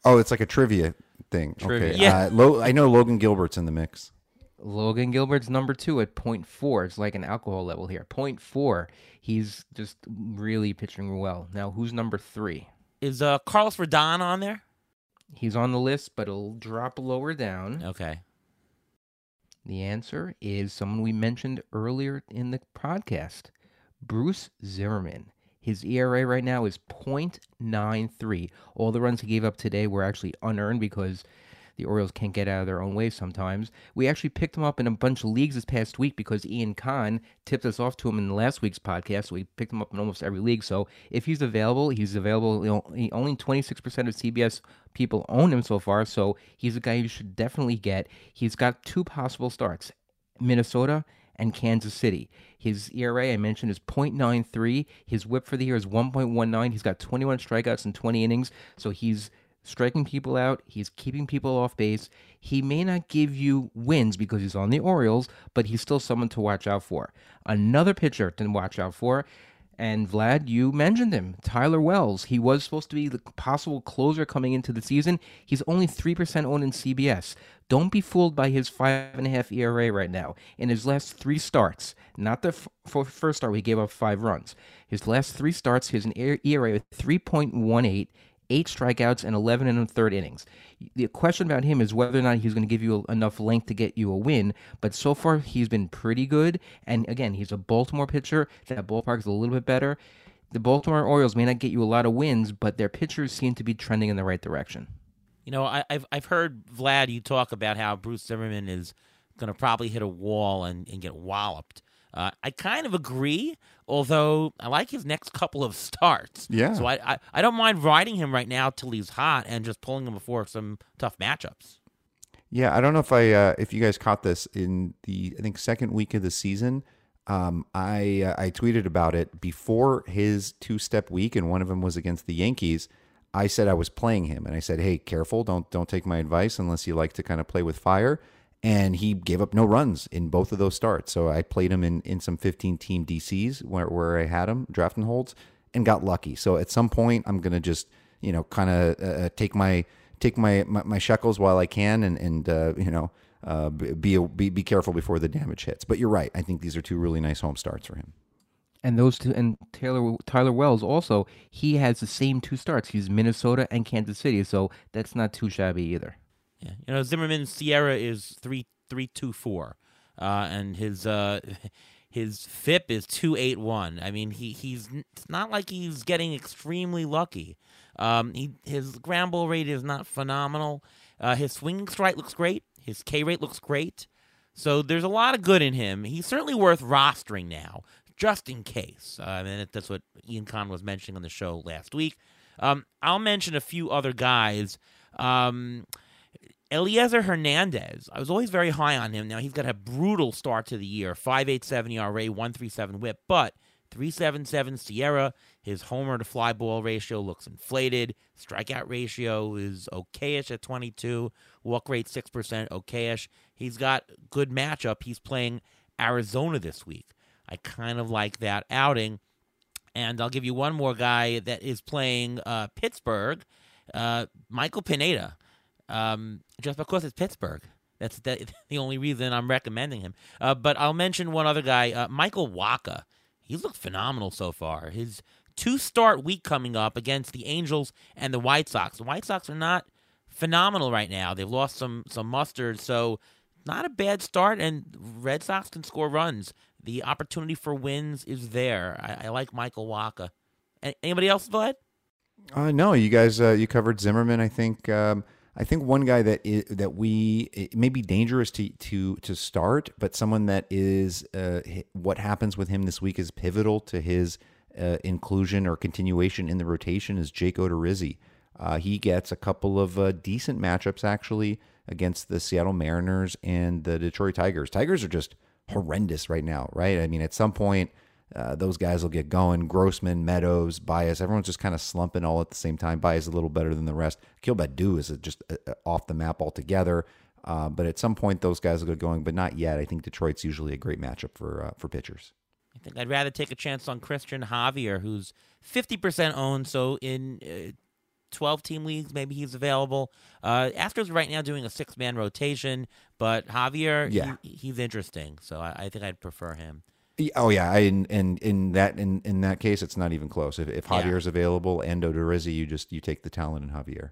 Oh, it's like a trivia thing. Trivia. Okay. Yeah. Uh, Lo- I know Logan Gilbert's in the mix. Logan Gilbert's number two at .4. It's like an alcohol level here. .4. He's just really pitching well. Now, who's number three? Is uh, Carlos Rodon on there? He's on the list, but it'll drop lower down. Okay. The answer is someone we mentioned earlier in the podcast Bruce Zimmermann. His ERA right now is .93. All the runs he gave up today were actually unearned because the Orioles can't get out of their own way sometimes. We actually picked him up in a bunch of leagues this past week because Ian Kahn tipped us off to him in last week's podcast. We picked him up in almost every league. So if he's available, he's available. You know, only 26% of CBS people own him so far. So he's a guy you should definitely get. He's got two possible starts Minnesota and Kansas City. His ERA I mentioned is .93. His WHIP for the year is 1.19. He's got 21 strikeouts in 20 innings, so he's striking people out. He's keeping people off base. He may not give you wins because he's on the Orioles, but he's still someone to watch out for. Another pitcher to watch out for. And Vlad, you mentioned him, Tyler Wells. He was supposed to be the possible closer coming into the season. He's only 3% owned in CBS. Don't be fooled by his 5.5 ERA right now. In his last three starts, not the f- first start, he gave up five runs. His last three starts, has an ERA of 3.18, eight strikeouts, and 11 and a third innings. The question about him is whether or not he's going to give you enough length to get you a win. But so far, he's been pretty good. And again, he's a Baltimore pitcher. That ballpark is a little bit better. The Baltimore Orioles may not get you a lot of wins, but their pitchers seem to be trending in the right direction. You know, I, I've I've heard Vlad you talk about how Bruce Zimmermann is going to probably hit a wall and, and get walloped. Uh, I kind of agree, although I like his next couple of starts. Yeah. So I, I, I don't mind riding him right now till he's hot and just pulling him before some tough matchups. Yeah, I don't know if I uh, if you guys caught this in the I think second week of the season. Um, I uh, I tweeted about it before his two step week, and one of them was against the Yankees. I said I was playing him, and I said, "Hey, careful! Don't don't take my advice unless you like to kind of play with fire." And he gave up no runs in both of those starts. So I played him in in some 15 team DCs where where I had him drafting holds and got lucky. So at some point, I'm gonna just you know kind of uh, take my take my, my, my shekels while I can, and and uh, you know uh, be, be be careful before the damage hits. But you're right. I think these are two really nice home starts for him. And those two, and Taylor Tyler Wells also, he has the same two starts. He's Minnesota and Kansas City, so that's not too shabby either. Yeah, you know Zimmermann's SIERA is three three two four, uh, and his uh, his FIP is two eight one. I mean, he he's it's not like he's getting extremely lucky. Um, he his ground ball rate is not phenomenal. Uh, his swinging strike looks great. His K rate looks great. So there's a lot of good in him. He's certainly worth rostering now, just in case. Uh, I mean, that's what Ian Kahn was mentioning on the show last week. Um, I'll mention a few other guys. Um, Elieser Hernandez. I was always very high on him. Now he's got a brutal start to the year. 5.87 ERA, 137 whip, but 377 SIERA, His homer to fly ball ratio looks inflated. Strikeout ratio is okayish at 22. Walk rate 6%, okayish. He's got good matchup. He's playing Arizona this week. I kind of like that outing. And I'll give you one more guy that is playing uh, Pittsburgh, uh, Michael Pineda. Um, just because it's Pittsburgh. That's the, the only reason I'm recommending him. Uh, but I'll mention one other guy, uh, Michael Wacha. He's looked phenomenal so far. His two start week coming up against the Angels and the White Sox. The White Sox are not phenomenal right now. They've lost some some mustard, so not a bad start. And Red Sox can score runs. The opportunity for wins is there. I, I like Michael Wacha. Anybody else, Vlad? Uh, no, you guys, uh, you covered Zimmermann. I think. Um, I think one guy that is, that we it may be dangerous to to to start, but someone that is uh, what happens with him this week is pivotal to his uh, inclusion or continuation in the rotation is Jake Odorizzi. Uh, he gets a couple of uh, decent matchups actually against the Seattle Mariners and the Detroit Tigers. Tigers are just horrendous right now, right? I mean, at some point uh, those guys will get going. Grossman, Meadows, Baez, everyone's just kind of slumping all at the same time. Baez a little better than the rest. Akil Baddoo is just uh, uh, off the map altogether. Uh, but at some point, those guys will get going, but not yet. I think Detroit's usually a great matchup for uh, for pitchers. I think I'd rather take a chance on Christian Javier, who's 50% owned. So in 12 team leagues, maybe he's available. Uh, Astros right now doing a six man rotation, but Javier, yeah. He, he's interesting. So I, I think I'd prefer him. Oh yeah, I, and in, in that in, in that case, it's not even close. If, if Javier's yeah. available and Odorizzi, you just you take the talent in Javier.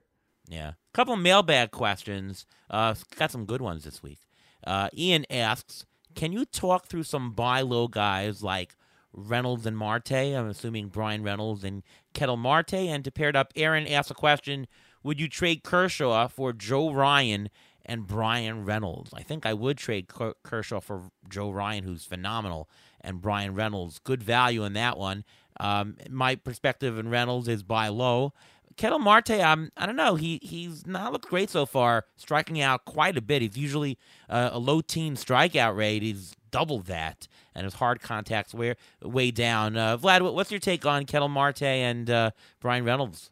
Yeah, a couple mailbag questions. Uh, got some good ones this week. Uh, Ian asks, can you talk through some buy low guys like Reynolds and Marte? I'm assuming Bryan Reynolds and Ketel Marte. And to pair it up, Aaron asks a question: Would you trade Kershaw for Joe Ryan and Bryan Reynolds? I think I would trade Kershaw for Joe Ryan, who's phenomenal and Bryan Reynolds. Good value in that one. Um, my perspective in Reynolds is buy low. Ketel Marte, um, I don't know. He he's not looked great so far, striking out quite a bit. He's usually uh, a low teen strikeout rate. He's doubled that, and his hard contacts way way down. Uh, Vlad, what's your take on Ketel Marte and uh, Bryan Reynolds?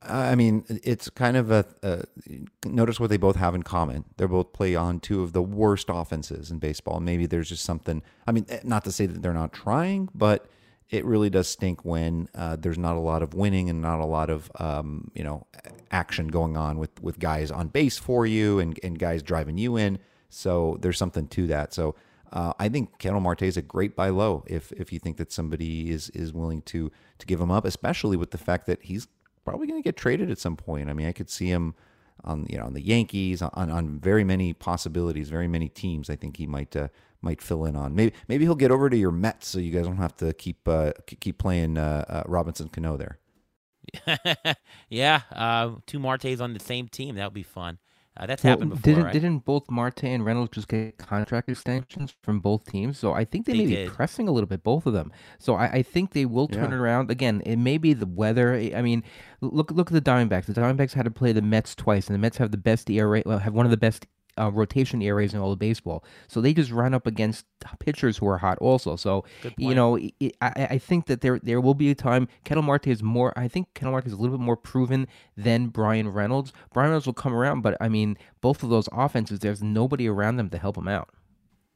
I mean, it's kind of a, a, notice what they both have in common. They both play on two of the worst offenses in baseball. Maybe there's just something. I mean, eh, not to say that they're not trying, but it really does stink when uh, there's not a lot of winning and not a lot of um, you know action going on with with guys on base for you and and guys driving you in. So there's something to that. So. Uh, I think Ketel Marte is a great buy low if if you think that somebody is is willing to to give him up, especially with the fact that he's probably going to get traded at some point. I mean, I could see him on you know on the Yankees on on very many possibilities, very many teams. I think he might uh, might fill in on. Maybe maybe he'll get over to your Mets, so you guys don't have to keep uh, keep playing uh, uh Robinson Cano there. yeah, uh, two Martes on the same team. That would be fun. Uh, that's well, happened before. Didn't right? didn't both Marte and Reynolds just get contract extensions from both teams? So I think they, they may did. be pressing a little bit, both of them. So I, I think they will turn yeah. it around. Again, it may be the weather. I mean, look look at the Diamondbacks. The Diamondbacks had to play the Mets twice, and the Mets have the best ERA, well, have one of the best uh, rotation areas in all of baseball. So they just run up against pitchers who are hot also. So you know, it, I, I think that there there will be a time. Ketel Marte is more. I think Ketel Marte is a little bit more proven than Bryan Reynolds. Bryan Reynolds will come around, but I mean, both of those offenses, there's nobody around them to help them out.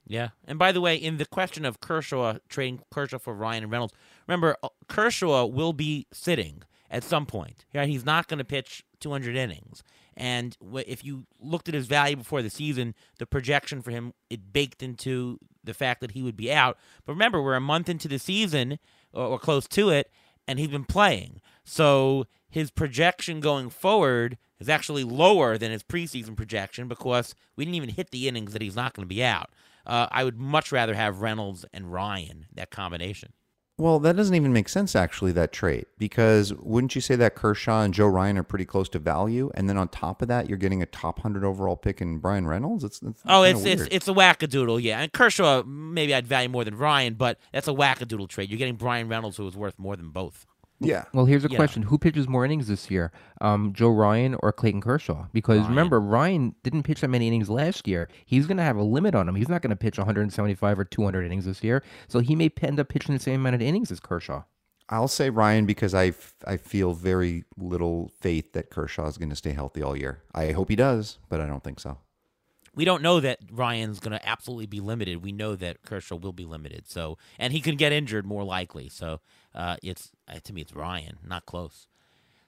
Yeah, and by the way, in the question of Kershaw trading Kershaw for Ryan and Reynolds, remember uh, Kershaw will be sitting at some point. Yeah, he's not going to pitch 200 innings. And if you looked at his value before the season, the projection for him it baked into the fact that he would be out. But remember, we're a month into the season or, or close to it, and he's been playing. So his projection going forward is actually lower than his preseason projection because we didn't even hit the innings that he's not going to be out. Uh, I would much rather have Reynolds and Ryan that combination. Well, that doesn't even make sense, actually, that trade, because wouldn't you say that Kershaw and Joe Ryan are pretty close to value, and then on top of that, you're getting a top hundred overall pick in Bryan Reynolds? It's, it's oh, it's weird. it's it's a wackadoodle, yeah. And Kershaw, maybe I'd value more than Ryan, but that's a wackadoodle trade. You're getting Bryan Reynolds, who is worth more than both. Yeah. Well, here's a Yeah. question: Who pitches more innings this year, um, Joe Ryan or Clayton Kershaw? Because Ryan. remember, Ryan didn't pitch that many innings last year. He's going to have a limit on him. He's not going to pitch 175 or 200 innings this year, so he may p- end up pitching the same amount of innings as Kershaw. I'll say Ryan because I, f- I feel very little faith that Kershaw is going to stay healthy all year. I hope he does, but I don't think so. We don't know that Ryan's going to absolutely be limited. We know that Kershaw will be limited. So, and he can get injured more likely. So, uh, it's uh, to me, it's Ryan, not close.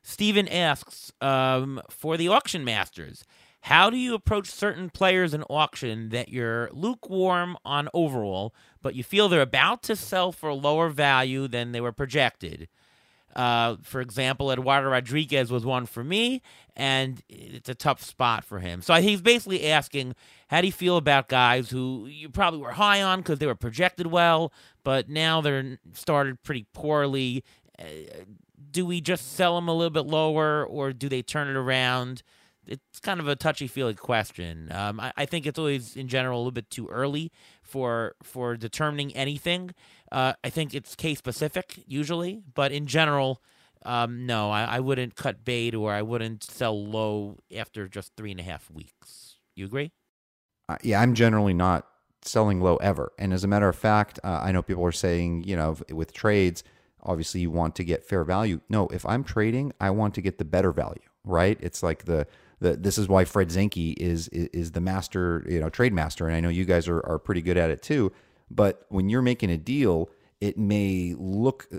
Steven asks um, for the auction masters. How do you approach certain players in auction that you're lukewarm on overall, but you feel they're about to sell for a lower value than they were projected? Uh, for example, Eduardo Rodriguez was one for me, and it's a tough spot for him. So he's basically asking, how do you feel about guys who you probably were high on because they were projected well, but now they're started pretty poorly? Uh, do we just sell them a little bit lower, or do they turn it around? It's kind of a touchy feely question. Um, I, I think it's always, in general, a little bit too early for for determining anything. Uh, I think it's case specific usually, but in general, um, no, I, I wouldn't cut bait or I wouldn't sell low after just three and a half weeks. You agree? Uh, yeah, I'm generally not selling low ever. And as a matter of fact, uh, I know people are saying, you know, with trades, obviously you want to get fair value. No, if I'm trading, I want to get the better value, right? It's like the the this is why Fred Zinke is is, is the master, you know, trade master, and I know you guys are are pretty good at it too. But when you're making a deal, it may look uh,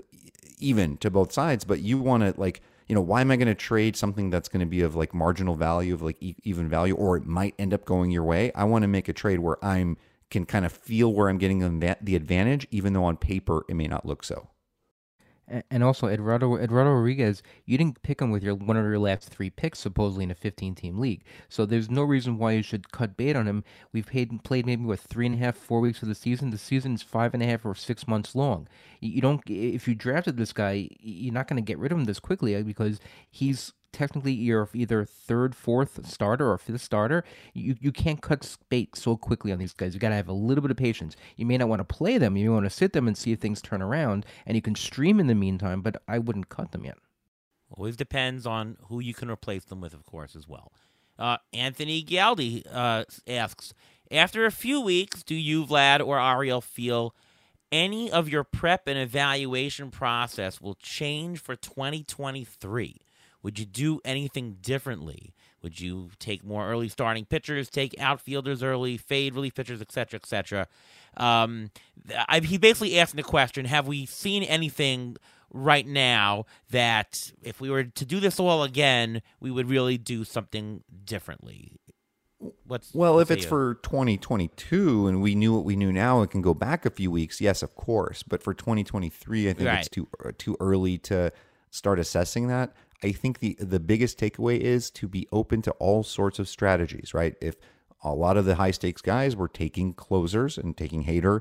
even to both sides, but you want to like you know, why am I going to trade something that's going to be of like marginal value, of like e- even value, or it might end up going your way? I want to make a trade where I'm can kind of feel where I'm getting the advantage, even though on paper it may not look so. And also, Eduardo Eduardo Rodriguez, you didn't pick him with your one of your last three picks, supposedly in a 15-team league. So there's no reason why you should cut bait on him. We've paid, played maybe what three and a half, four weeks of the season. The season's five and a half or six months long. You you don't if you drafted this guy, you're not going to get rid of him this quickly uh, because he's technically you're either third, fourth starter or fifth starter. You you can't cut bait so quickly on these guys. You got to have a little bit of patience. You may not want to play them. You may want to sit them and see if things turn around, and you can stream in the meantime. But I wouldn't cut them yet. Always depends on who you can replace them with, of course, as well. Uh, Anthony Gialdi uh, asks After a few weeks, do you, Vlad, or Ariel feel any of your prep and evaluation process will change for 2023? Would you do anything differently? Would you take more early starting pitchers, take outfielders early, fade relief pitchers, etc., etc.? Um, I, he basically asked the question: Have we seen anything right now that if we were to do this all again, we would really do something differently? What's Well, if it's you? for 2022 and we knew what we knew now, it can go back a few weeks. Yes, of course. But for 2023, I think Right. it's too uh, too early to start assessing that. I think the the biggest takeaway is to be open to all sorts of strategies. Right? If a lot of the high stakes guys were taking closers and taking Hader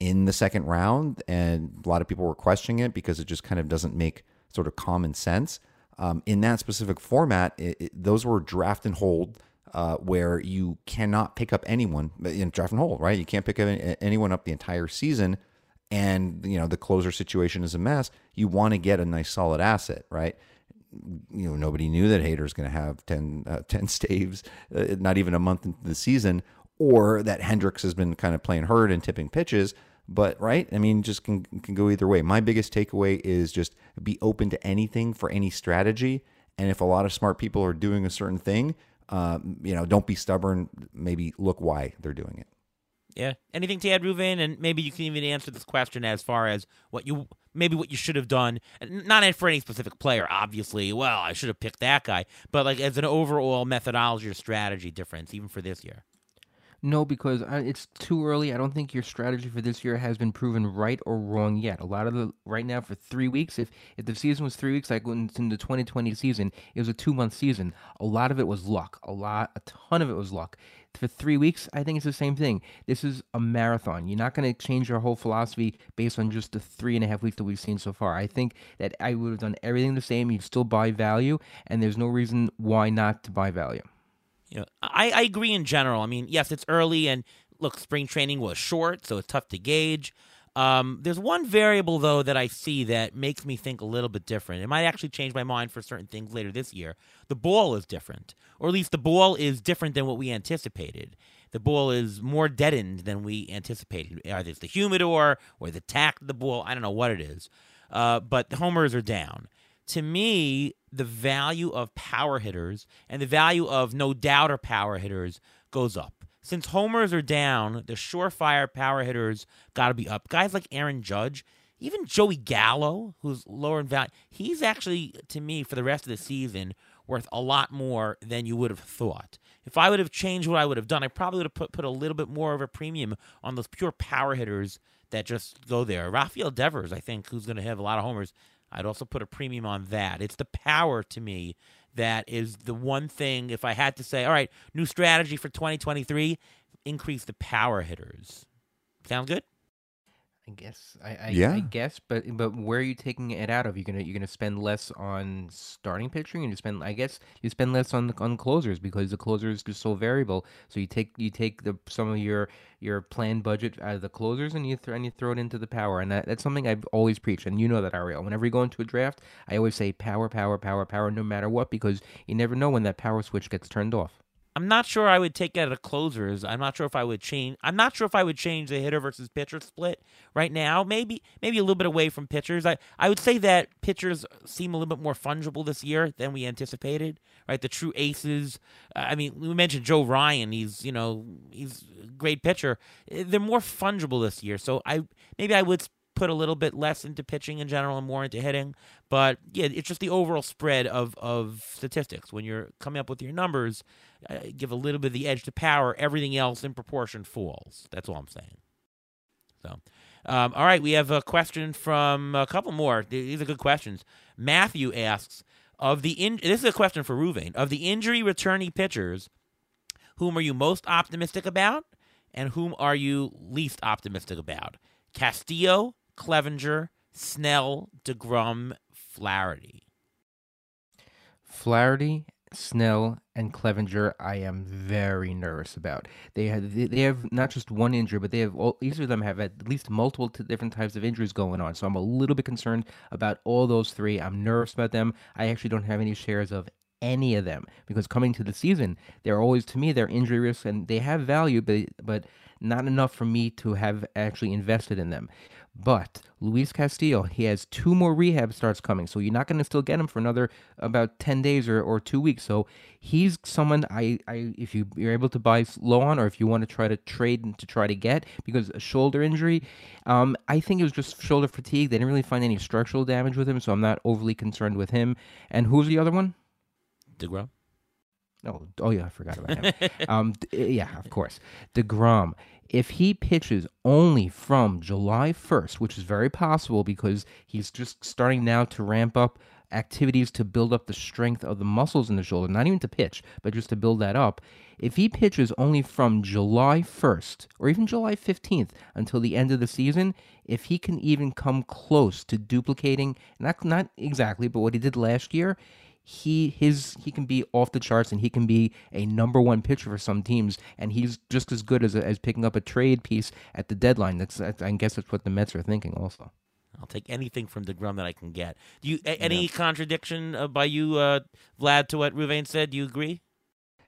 in the second round, and a lot of people were questioning it because it just kind of doesn't make sort of common sense. Um, in that specific format, it, it, those were draft and hold, uh, where you cannot pick up anyone in draft and hold, right? You can't pick up any- anyone up the entire season, and you know the closer situation is a mess. You want to get a nice solid asset, right? You know nobody knew that Hader's going to have 10, uh, 10 staves uh, not even a month into the season or that Hendricks has been kind of playing hurt and tipping pitches. But right i mean just can can go either way. My biggest takeaway is just be open to anything for any strategy. And if a lot of smart people are doing a certain thing um, you know don't be stubborn. Maybe look why they're doing it. Yeah. Anything to add, Ruven? And maybe you can even answer this question as far as what you maybe what you should have done. Not for any specific player, obviously. Well, I should have picked that guy, but like as an overall methodology or strategy difference, even for this year. No, because uh, it's too early. I don't think your strategy for this year has been proven right or wrong yet. A lot of the right now for three weeks. If if the season was three weeks, like in the 2020 season, it was a two month season. A lot of it was luck. A lot, a ton of it was luck. For three weeks, I think it's the same thing. This is a marathon. You're not going to change your whole philosophy based on just the three and a half weeks that we've seen so far. I think that I would have done everything the same. You'd still buy value, and there's no reason why not to buy value. Know, I, I agree in general. I mean, yes, it's early, and look, spring training was short, so it's tough to gauge. Um, there's one variable though that I see that makes me think a little bit different. It might actually change my mind for certain things later this year. The ball is different, or at least the ball is different than what we anticipated. The ball is more deadened than we anticipated. Either it's the humidor or the tack of the ball. I don't know what it is, uh, but the homers are down. To me, the value of power hitters and the value of no doubter power hitters goes up since homers are down, the surefire power hitters got to be up. Guys like Aaron Judge, even Joey Gallo, who's lower in value, he's actually, to me, for the rest of the season, worth a lot more than you would have thought. If I would have changed what I would have done, I probably would have put, put a little bit more of a premium on those pure power hitters that just go there. Rafael Devers, I think, who's going to have a lot of homers, I'd also put a premium on that. It's the power to me that is the one thing if I had to say, all right, new strategy for 2023, increase the power hitters. Sound good? I guess. I, I, Yeah. I guess, but but where are you taking it out of? You're gonna you're gonna spend less on starting pitching, and you spend. I guess you spend less on on closers because the closer is just so variable. So you take you take the some of your your planned budget out of the closers, and you th- and you throw it into the power, and that, that's something I've always preached, and you know that Ariel. Whenever you go into a draft, I always say power, power, power, power, no matter what, because you never know when that power switch gets turned off. I'm not sure I would take out of closers. I'm not sure if I would change. I'm not sure if I would change the hitter versus pitcher split right now. Maybe maybe a little bit away from pitchers. I I would say that pitchers seem a little bit more fungible this year than we anticipated. Right, the true aces. uh, I mean, we mentioned Joe Ryan. He's you know he's a great pitcher. They're more fungible this year. So I maybe I would put a little bit less into pitching in general and more into hitting. But yeah, it's just the overall spread of of statistics when you're coming up with your numbers uh, give a little bit of the edge to power. Everything else in proportion falls. That's all I'm saying. So, um, all right, we have a question from a couple more. These are good questions. Matthew asks of the in- this is a question for Ruvain of the injury returning pitchers. Whom are you most optimistic about, and whom are you least optimistic about? Castillo, Clevinger, Snell, Degrom, Flaherty. Flaherty, Snell, and Clevinger, I am very nervous about. They have they have not just one injury, but they have all, each of them have at least multiple t- different types of injuries going on. So I'm a little bit concerned about all those three. I'm nervous about them. I actually don't have any shares of any of them because coming to the season, they're always to me they're injury risks and they have value, but but not enough for me to have actually invested in them. But Luis Castillo, he has two more rehab starts coming, so you're not going to still get him for another about ten days or, or two weeks. So he's someone I, I if you you're able to buy low on, or if you want to try to trade and to try to get because a shoulder injury, um, I think it was just shoulder fatigue. They didn't really find any structural damage with him, so I'm not overly concerned with him. And who's the other one? Degrom. Oh, oh yeah, I forgot about him. um, yeah, of course, Degrom. If he pitches only from July 1st, which is very possible because he's just starting now to ramp up activities to build up the strength of the muscles in the shoulder, not even to pitch, but just to build that up. If he pitches only from July 1st or even July 15th until the end of the season, if he can even come close to duplicating, not not exactly, but what he did last year, he his he can be off the charts and he can be a number one pitcher for some teams and he's just as good as as picking up a trade piece at the deadline. That's, that's I guess that's what the Mets are thinking also. I'll take anything from Degrom that I can get. Do you a- any contradiction uh, by you, uh, Vlad, to what Ruvain said? Do you agree?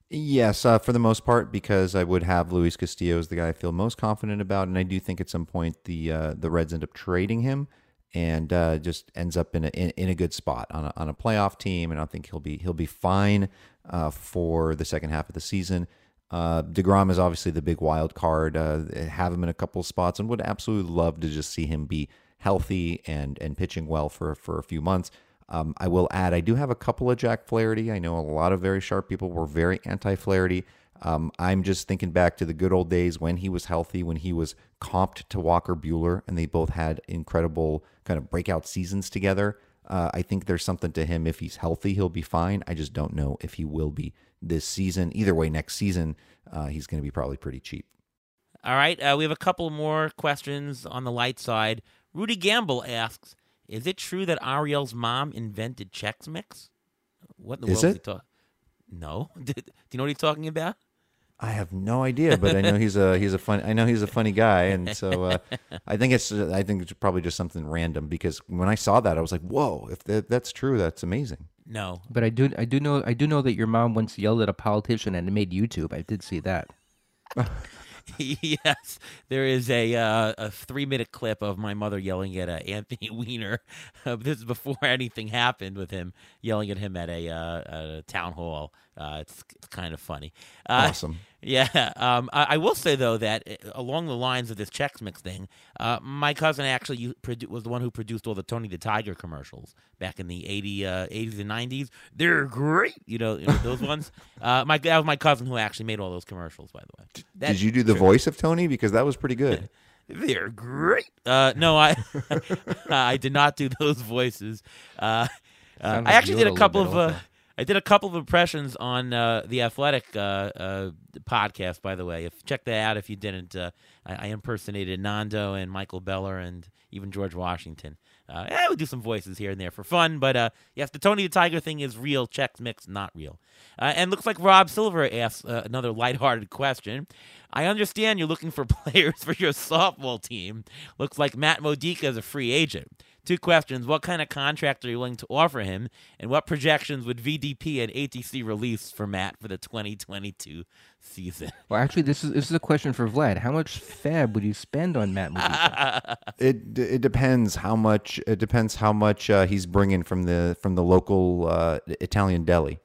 Yes, uh, for the most part, because I would have Luis Castillo as the guy I feel most confident about, and I do think at some point the uh, the Reds end up trading him, and uh, just ends up in a in, in a good spot on a, on a playoff team, and I think he'll be he'll be fine uh, for the second half of the season. Uh, Degrom is obviously the big wild card. Uh, have him in a couple spots, and would absolutely love to just see him be healthy and and pitching well for for a few months. Um, I will add, I do have a couple of Jack Flaherty. I know a lot of very sharp people were very anti Flaherty. Um, I'm just thinking back to the good old days when he was healthy, when he was comped to Walker Buehler, and they both had incredible kind of breakout seasons together. Uh, I think there's something to him. If he's healthy, he'll be fine. I just don't know if he will be this season. Either way, next season, uh, he's going to be probably pretty cheap. All right, uh, we have a couple more questions on the light side. Rudy Gamble asks, "Is it true that Ariel's mom invented Chex Mix?" What in the Is world it? he talking? No. do you know what he's talking about? I have no idea, but I know he's a he's a fun. I know he's a funny guy, and so uh, I think it's I think it's probably just something random because when I saw that, I was like, "Whoa! If that, that's true, that's amazing." No, But I do I do know I do know that your mom once yelled at a politician and it made YouTube. I did see that. yes, there is a uh, a three minute clip of my mother yelling at uh, Anthony Weiner. Uh, this is before anything happened with him yelling at him at a, uh, at a town hall. Uh, it's, it's kind of funny. Uh, Awesome. Yeah, um, I, I will say though that uh, along the lines of this Chex Mix thing, uh, my cousin actually was the one who produced all the Tony the Tiger commercials back in the 80, uh, 80s and 90s. They're great, you know, you know, those ones. Uh, my that was my cousin who actually made all those commercials, by the way. That- Did you do the voice of Tony because that was pretty good? They're great. Uh, no, I I did not do those voices. Uh, uh, Sounds I actually did a a couple bit of uh, also. I did a couple of impressions on uh, the Athletic uh, uh, podcast. By the way, if check that out if you didn't. Uh, I, I impersonated Nando and Michael Beller and even George Washington. Uh, I would do some voices here and there for fun, but uh, yes, the Tony the Tiger thing is real. Chex Mix not real. Uh, and looks like Rob Silver asks uh, another lighthearted question. I understand you're looking for players for your softball team. Looks like Matt Modica is a free agent. Two questions. What kind of contract are you willing to offer him? And what projections would VDP and ATC release for Matt for the 2022 season? Well, actually, this is this is a question for Vlad. How much FAAB would you spend on Matt It it depends how much it depends how much uh, he's bringing from the from the local uh, Italian deli.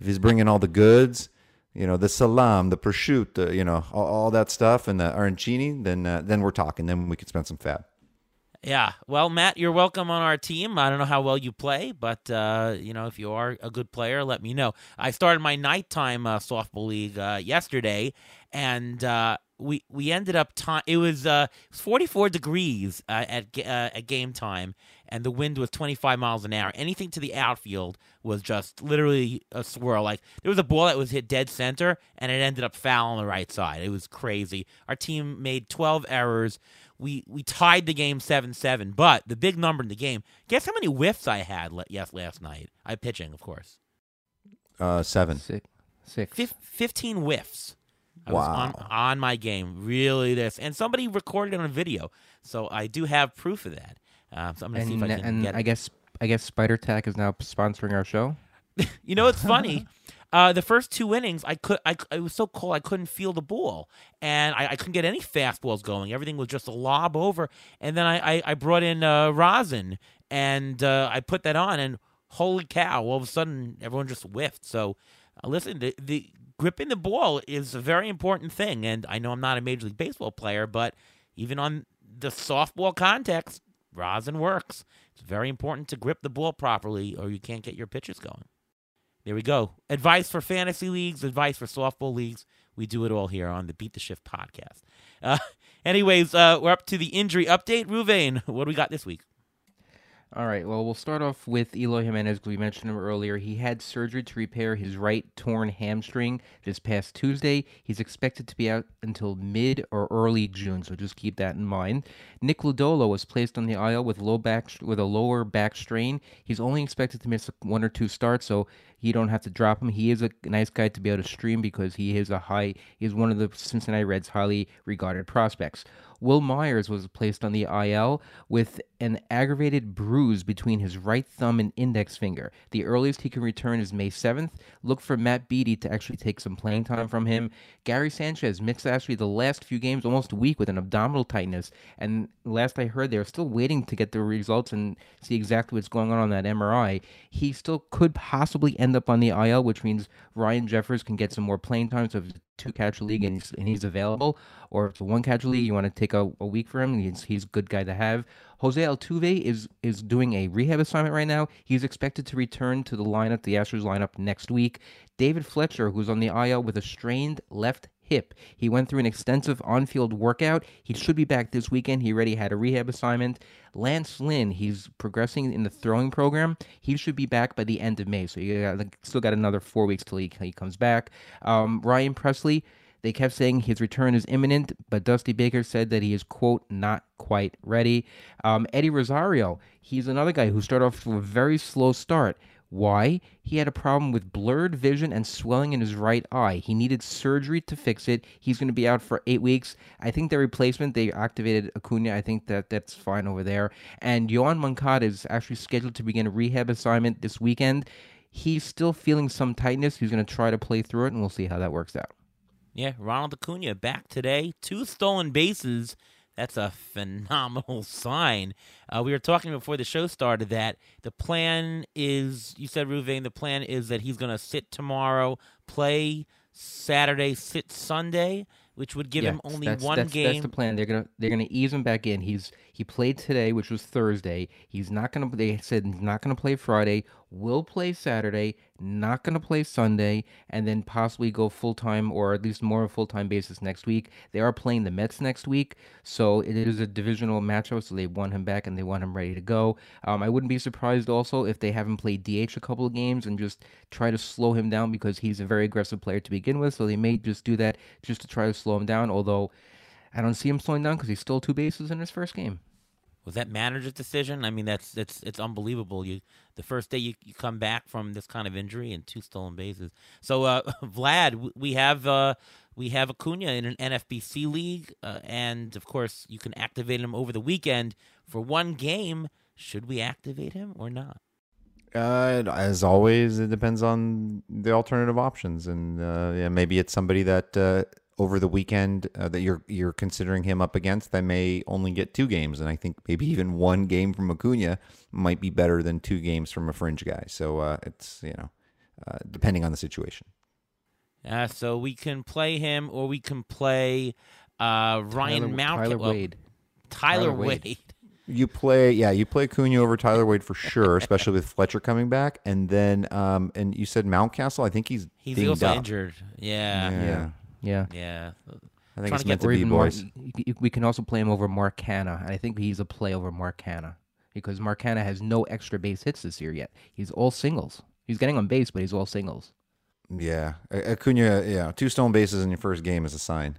If he's bringing all the goods, you know, the salam, the prosciutto, you know, all, all that stuff, and the arancini, then uh, then we're talking. Then we could spend some FAAB. Yeah. Well, Matt, you're welcome on our team. I don't know how well you play, but uh, you know, if you are a good player, let me know. I started my nighttime uh, softball league uh, yesterday, and uh, we we ended up time. It was uh, 44 degrees uh, at uh, at game time, and the wind was 25 miles an hour. Anything to the outfield was just literally a swirl. Like there was a ball that was hit dead center, and it ended up foul on the right side. It was crazy. Our team made 12 errors. We we tied the game seven seven, but the big number in the game. Guess how many whiffs I had? le- Yes, last night. I pitching, of course. Uh, seven. Six, six. Fif- Fifteen whiffs. I was on, Wow. on my game. Really, this and somebody recorded it on a video, so I do have proof of that. Uh, so I'm gonna see if I can and get. I guess I guess Spider Tack is now sponsoring our show. You know, it's funny. Uh, the first two innings, I could, I, it was so cold, I couldn't feel the ball, and I, I couldn't get any fastballs going. Everything was just a lob over, and then I, I, I brought in uh, rosin, and uh, I put that on, and holy cow! All of a sudden, everyone just whiffed. So, uh, listen, the, the gripping the ball is a very important thing, and I know I'm not a major league baseball player, but even on the softball context, rosin works. It's very important to grip the ball properly, or you can't get your pitches going. There we go. Advice for fantasy leagues, advice for softball leagues. We do it all here on the Beat the Shift podcast. Uh, anyways, uh, we're up to the injury update. Ruvain, what do we got this week? All right. Well, we'll start off with Eloy Jimenez. We mentioned him earlier. He had surgery to repair his right torn hamstring this past Tuesday. He's expected to be out until mid or early June, so just keep that in mind. Nick Lodolo was placed on the IL with low back with a lower back strain. He's only expected to miss one or two starts, so you don't have to drop him. He is a nice guy to be able to stream because he is a high. He is one of the Cincinnati Reds' highly regarded prospects. Wil Myers was placed on the IL with an aggravated bruise between his right thumb and index finger. The earliest he can return is May 7th. Look for Matt Beaty to actually take some playing time from him. Gary Sanchez missed actually the last few games, almost a week, with an abdominal tightness. And last I heard, they're still waiting to get the results and see exactly what's going on on that MRI. He still could possibly end up on the IL, which means Ryan Jeffers can get some more playing time. So two catch league and he's, and he's available, or if it's one catch league, you want to take a, a week for him. He's he's a good guy to have. Jose Altuve is is doing a rehab assignment right now. He's expected to return to the lineup, the Astros lineup next week. David Fletcher, who's on the IL with a strained left hip. He went through an extensive on-field workout. He should be back this weekend. He already had a rehab assignment. Lance Lynn, he's progressing in the throwing program. He should be back by the end of May. So you got, like, still got another four weeks till he, he comes back. Um, Ryan Pressly, they kept saying his return is imminent, but Dusty Baker said that he is, quote, not quite ready. Um, Eddie Rosario, he's another guy who started off to a very slow start. Why? He had a problem with blurred vision and swelling in his right eye. He needed surgery to fix it. He's going to be out for eight weeks. I think their replacement, they activated Acuna. I think that that's fine over there. And Yoan Moncada is actually scheduled to begin a rehab assignment this weekend. He's still feeling some tightness. He's going to try to play through it, and we'll see how that works out. Yeah, Ronald Acuna back today. Two stolen bases that's a phenomenal sign. Uh, we were talking before the show started that the plan is, you said, Ruvain, the plan is that he's going to sit tomorrow, play Saturday, sit Sunday, which would give Yeah, him only that's, one that's, game. That's the plan. They're gonna they're gonna ease him back in. He's he played today, which was Thursday. He's not gonna. They said he's not gonna play Friday. Will play Saturday. Not gonna play Sunday, and then possibly go full time or at least more of a full time basis next week. They are playing the Mets next week, so it is a divisional matchup. So they want him back and they want him ready to go. Um, I wouldn't be surprised also if they have him play DH a couple of games and just try to slow him down because he's a very aggressive player to begin with. So they may just do that just to try to slow him down. Although I don't see him slowing down because he stole two bases in his first game. Was that manager's decision? I mean, that's that's it's unbelievable. You the first day you, you come back from this kind of injury and two stolen bases. So, uh, Vlad, we have uh, we have Acuna in an NFBC league, uh, and of course, you can activate him over the weekend for one game. Should we activate him or not? Uh, as always, it depends on the alternative options, and uh, yeah, maybe it's somebody that uh, over the weekend uh, that you're you're considering him up against that may only get two games, and I think maybe even one game from Acuna might be better than two games from a fringe guy. So uh, it's you know uh, depending on the situation. Uh, so we can play him, or we can play uh, Ryan Tyler, Mount. Tyler well, Wade. Tyler, Tyler Wade. Wade. You play, yeah, you play Cunha over Tyler Wade for sure, especially with Fletcher coming back, and then um, and you said Mountcastle. I think he's He's also up. injured. Yeah, Yeah. Yeah. Yeah. yeah. I think Trying it's to meant get to be boys. y- y- we can also play him over Mark Canha. I think he's a play over Mark Canha because Mark Canha has no extra base hits this year yet. He's all singles. He's getting on base, but he's all singles. Yeah, Acuna. Yeah, two stone bases in your first game is a sign.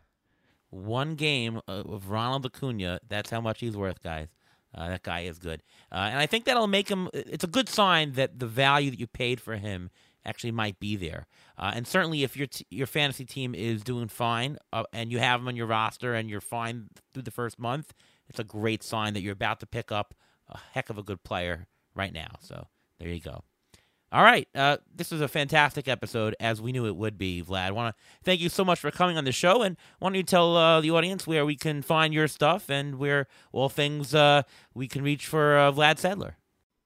One game of Ronald Acuna. That's how much he's worth, guys. Uh, that guy is good, uh, and I think that'll make him. It's a good sign that the value that you paid for him actually might be there. Uh, and certainly, if your t- your fantasy team is doing fine uh, and you have him on your roster and you're fine through the first month, it's a great sign that you're about to pick up a heck of a good player right now. So there you go. All right, uh, this was a fantastic episode, as we knew it would be. Vlad, want to thank you so much for coming on the show, and why don't you tell uh, the audience where we can find your stuff and where all things uh, we can reach for uh, Vlad Sedler.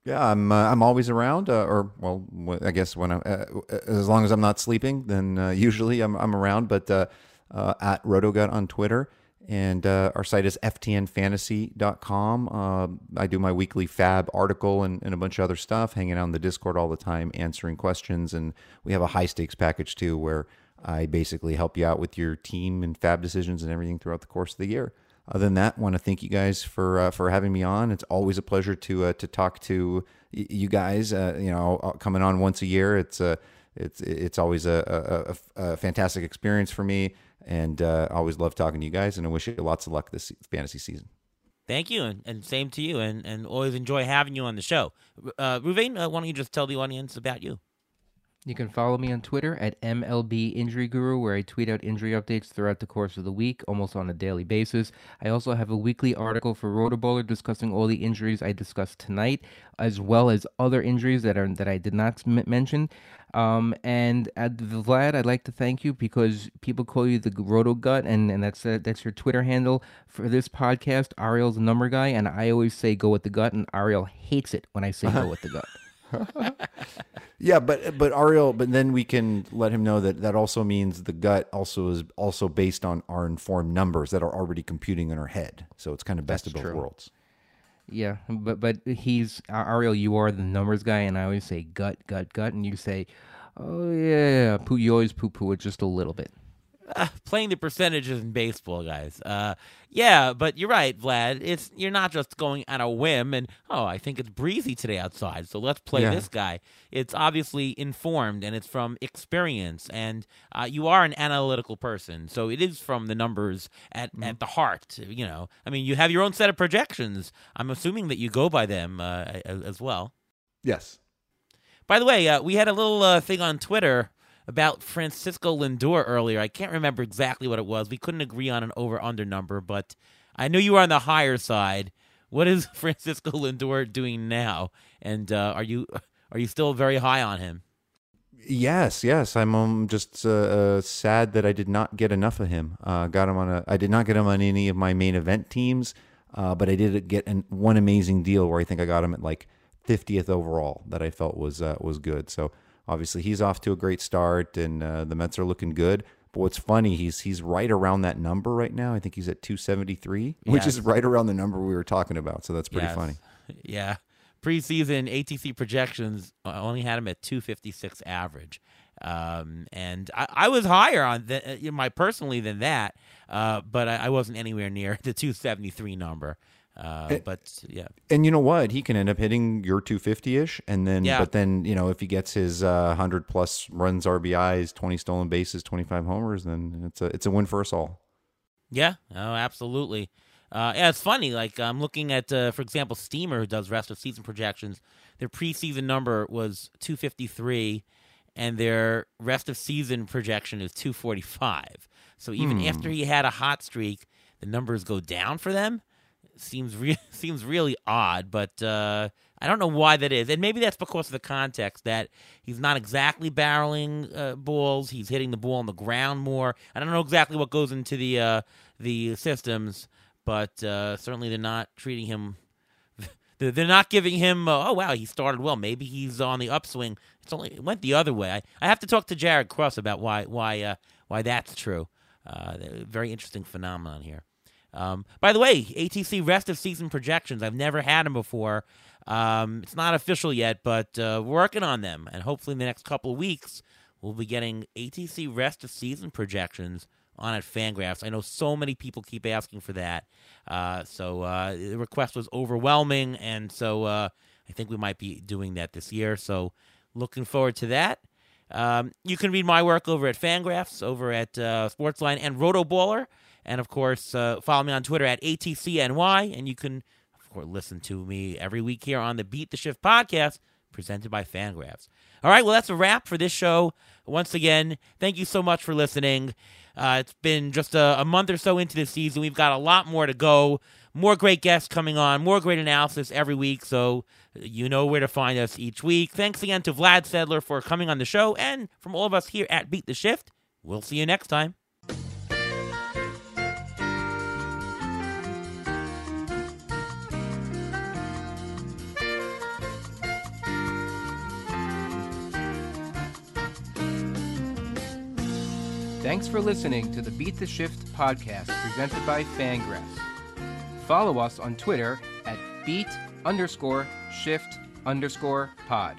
Yeah, I'm uh, I'm always around, uh, or well, I guess when I, uh, as long as I'm not sleeping, then uh, usually I'm I'm around. But uh, uh, at Rotogut on Twitter, and uh, our site is ftnfantasy.com. Uh, I do my weekly FAAB article and, and a bunch of other stuff, hanging out in the Discord all the time, answering questions, and we have a high stakes package too, where I basically help you out with your team and FAAB decisions and everything throughout the course of the year other than that, I want to thank you guys for uh, for having me on. It's always a pleasure to uh, to talk to you guys. Uh, you know, uh, coming on once a year, it's uh, it's it's always a, a, a, a fantastic experience for me, and uh, I always love talking to you guys. And I wish you lots of luck this fantasy season. Thank you, and, and same to you, and, and always enjoy having you on the show. Uh, Ruvain, why don't you just tell the audience about you? You can follow me on Twitter at MLB Injury Guru, where I tweet out injury updates throughout the course of the week, almost on a daily basis. I also have a weekly article for Rotoballer discussing all the injuries I discussed tonight, as well as other injuries that are that I did not mention. Um, and Vlad, I'd like to thank you because people call you the Roto Gut, and, and that's uh, that's your Twitter handle for this podcast. Ariel's number guy, and I always say go with the gut, and Ariel hates it when I say go with the gut. Yeah, but but Ariel, but then we can let him know that that also means the gut also is also based on our informed numbers that are already computing in our head. So it's kind of best That's of both true. worlds. Yeah, but but he's Ariel. You are the numbers guy, and I always say gut, gut, gut, and you say, oh yeah, poo. You always poo poo it just a little bit. Uh, playing the percentages in baseball, guys. Uh, yeah, but you're right, Vlad. It's you're not just going on a whim and oh, I think it's breezy today outside, so let's play Yeah. this guy. It's obviously informed and it's from experience, and uh, you are an analytical person, so it is from the numbers at at the heart. You know, I mean, you have your own set of projections. I'm assuming that you go by them uh, as, as well. Yes. By the way, uh, we had a little uh, thing on Twitter about Francisco Lindor earlier. I can't remember exactly what it was. We couldn't agree on an over under number, but I knew you were on the higher side. What is Francisco Lindor doing now? And uh, are you are you still very high on him? Yes, yes. I'm um, just uh, uh, sad that I did not get enough of him. Uh, got him on a. I did not get him on any of my main event teams, uh, but I did get an, one amazing deal where I think I got him at like 50th overall that I felt was uh, was good. So obviously he's off to a great start, and uh, the Mets are looking good. But what's funny, he's he's right around that number right now. I think he's at 273, which is right around the number we were talking about. So that's pretty Yes. funny. Yeah. Preseason ATC projections uh, only had him at 256 average. Um, and I, I was higher on the, uh, my personally than that, uh, but I, I wasn't anywhere near the 273 number. Uh, but yeah, And you know what? He can end up hitting your 250 ish, and then Yeah. but then you know if he gets his uh, 100 plus runs, RBIs, 20 stolen bases, 25 homers, then it's a it's a win for us all. yeah, oh, absolutely. Uh, yeah, it's funny. Like I'm looking at, uh, for example, Steamer, who does rest of season projections. Their preseason number was 253, and their rest of season projection is 245. So even after he had a hot streak, the numbers go down for them. Seems re- seems really odd, but uh, I don't know why that is. And maybe that's because of the context that he's not exactly barreling uh, balls; he's hitting the ball on the ground more. I don't know exactly what goes into the uh, the systems, but uh, certainly they're not treating him. They're not giving him. Uh, oh wow, he started well. Maybe he's on the upswing. It's only it went the other way. I, I have to talk to Jared Cross about why why uh, why that's true. Very interesting phenomenon here. Um, by the way, ATC rest of season projections. I've never had them before. Um, it's not official yet, but uh, we're working on them, and hopefully in the next couple of weeks we'll be getting ATC rest of season projections on at Fangraphs. I know so many people keep asking for that, uh, so uh, the request was overwhelming, and so uh, I think we might be doing that this year. So looking forward to that. Um, you can read my work over at Fangraphs, over at uh, Sportsline and Rotoballer. And of course, uh, follow me on Twitter at ATCNY. And you can, of course, listen to me every week here on the Beat the Shift podcast presented by Fangraphs. All right, well, that's a wrap for this show. Once again, thank you so much for listening. Uh, it's been just a, a month or so into the season. We've got a lot more to go. More great guests coming on, more great analysis every week. So you know where to find us each week. Thanks again to Vlad Sedler for coming on the show, and from all of us here at Beat the Shift. We'll see you next time. Thanks for listening to the Beat the Shift podcast presented by Fangraphs. Follow us on Twitter at beat underscore shift underscore pod.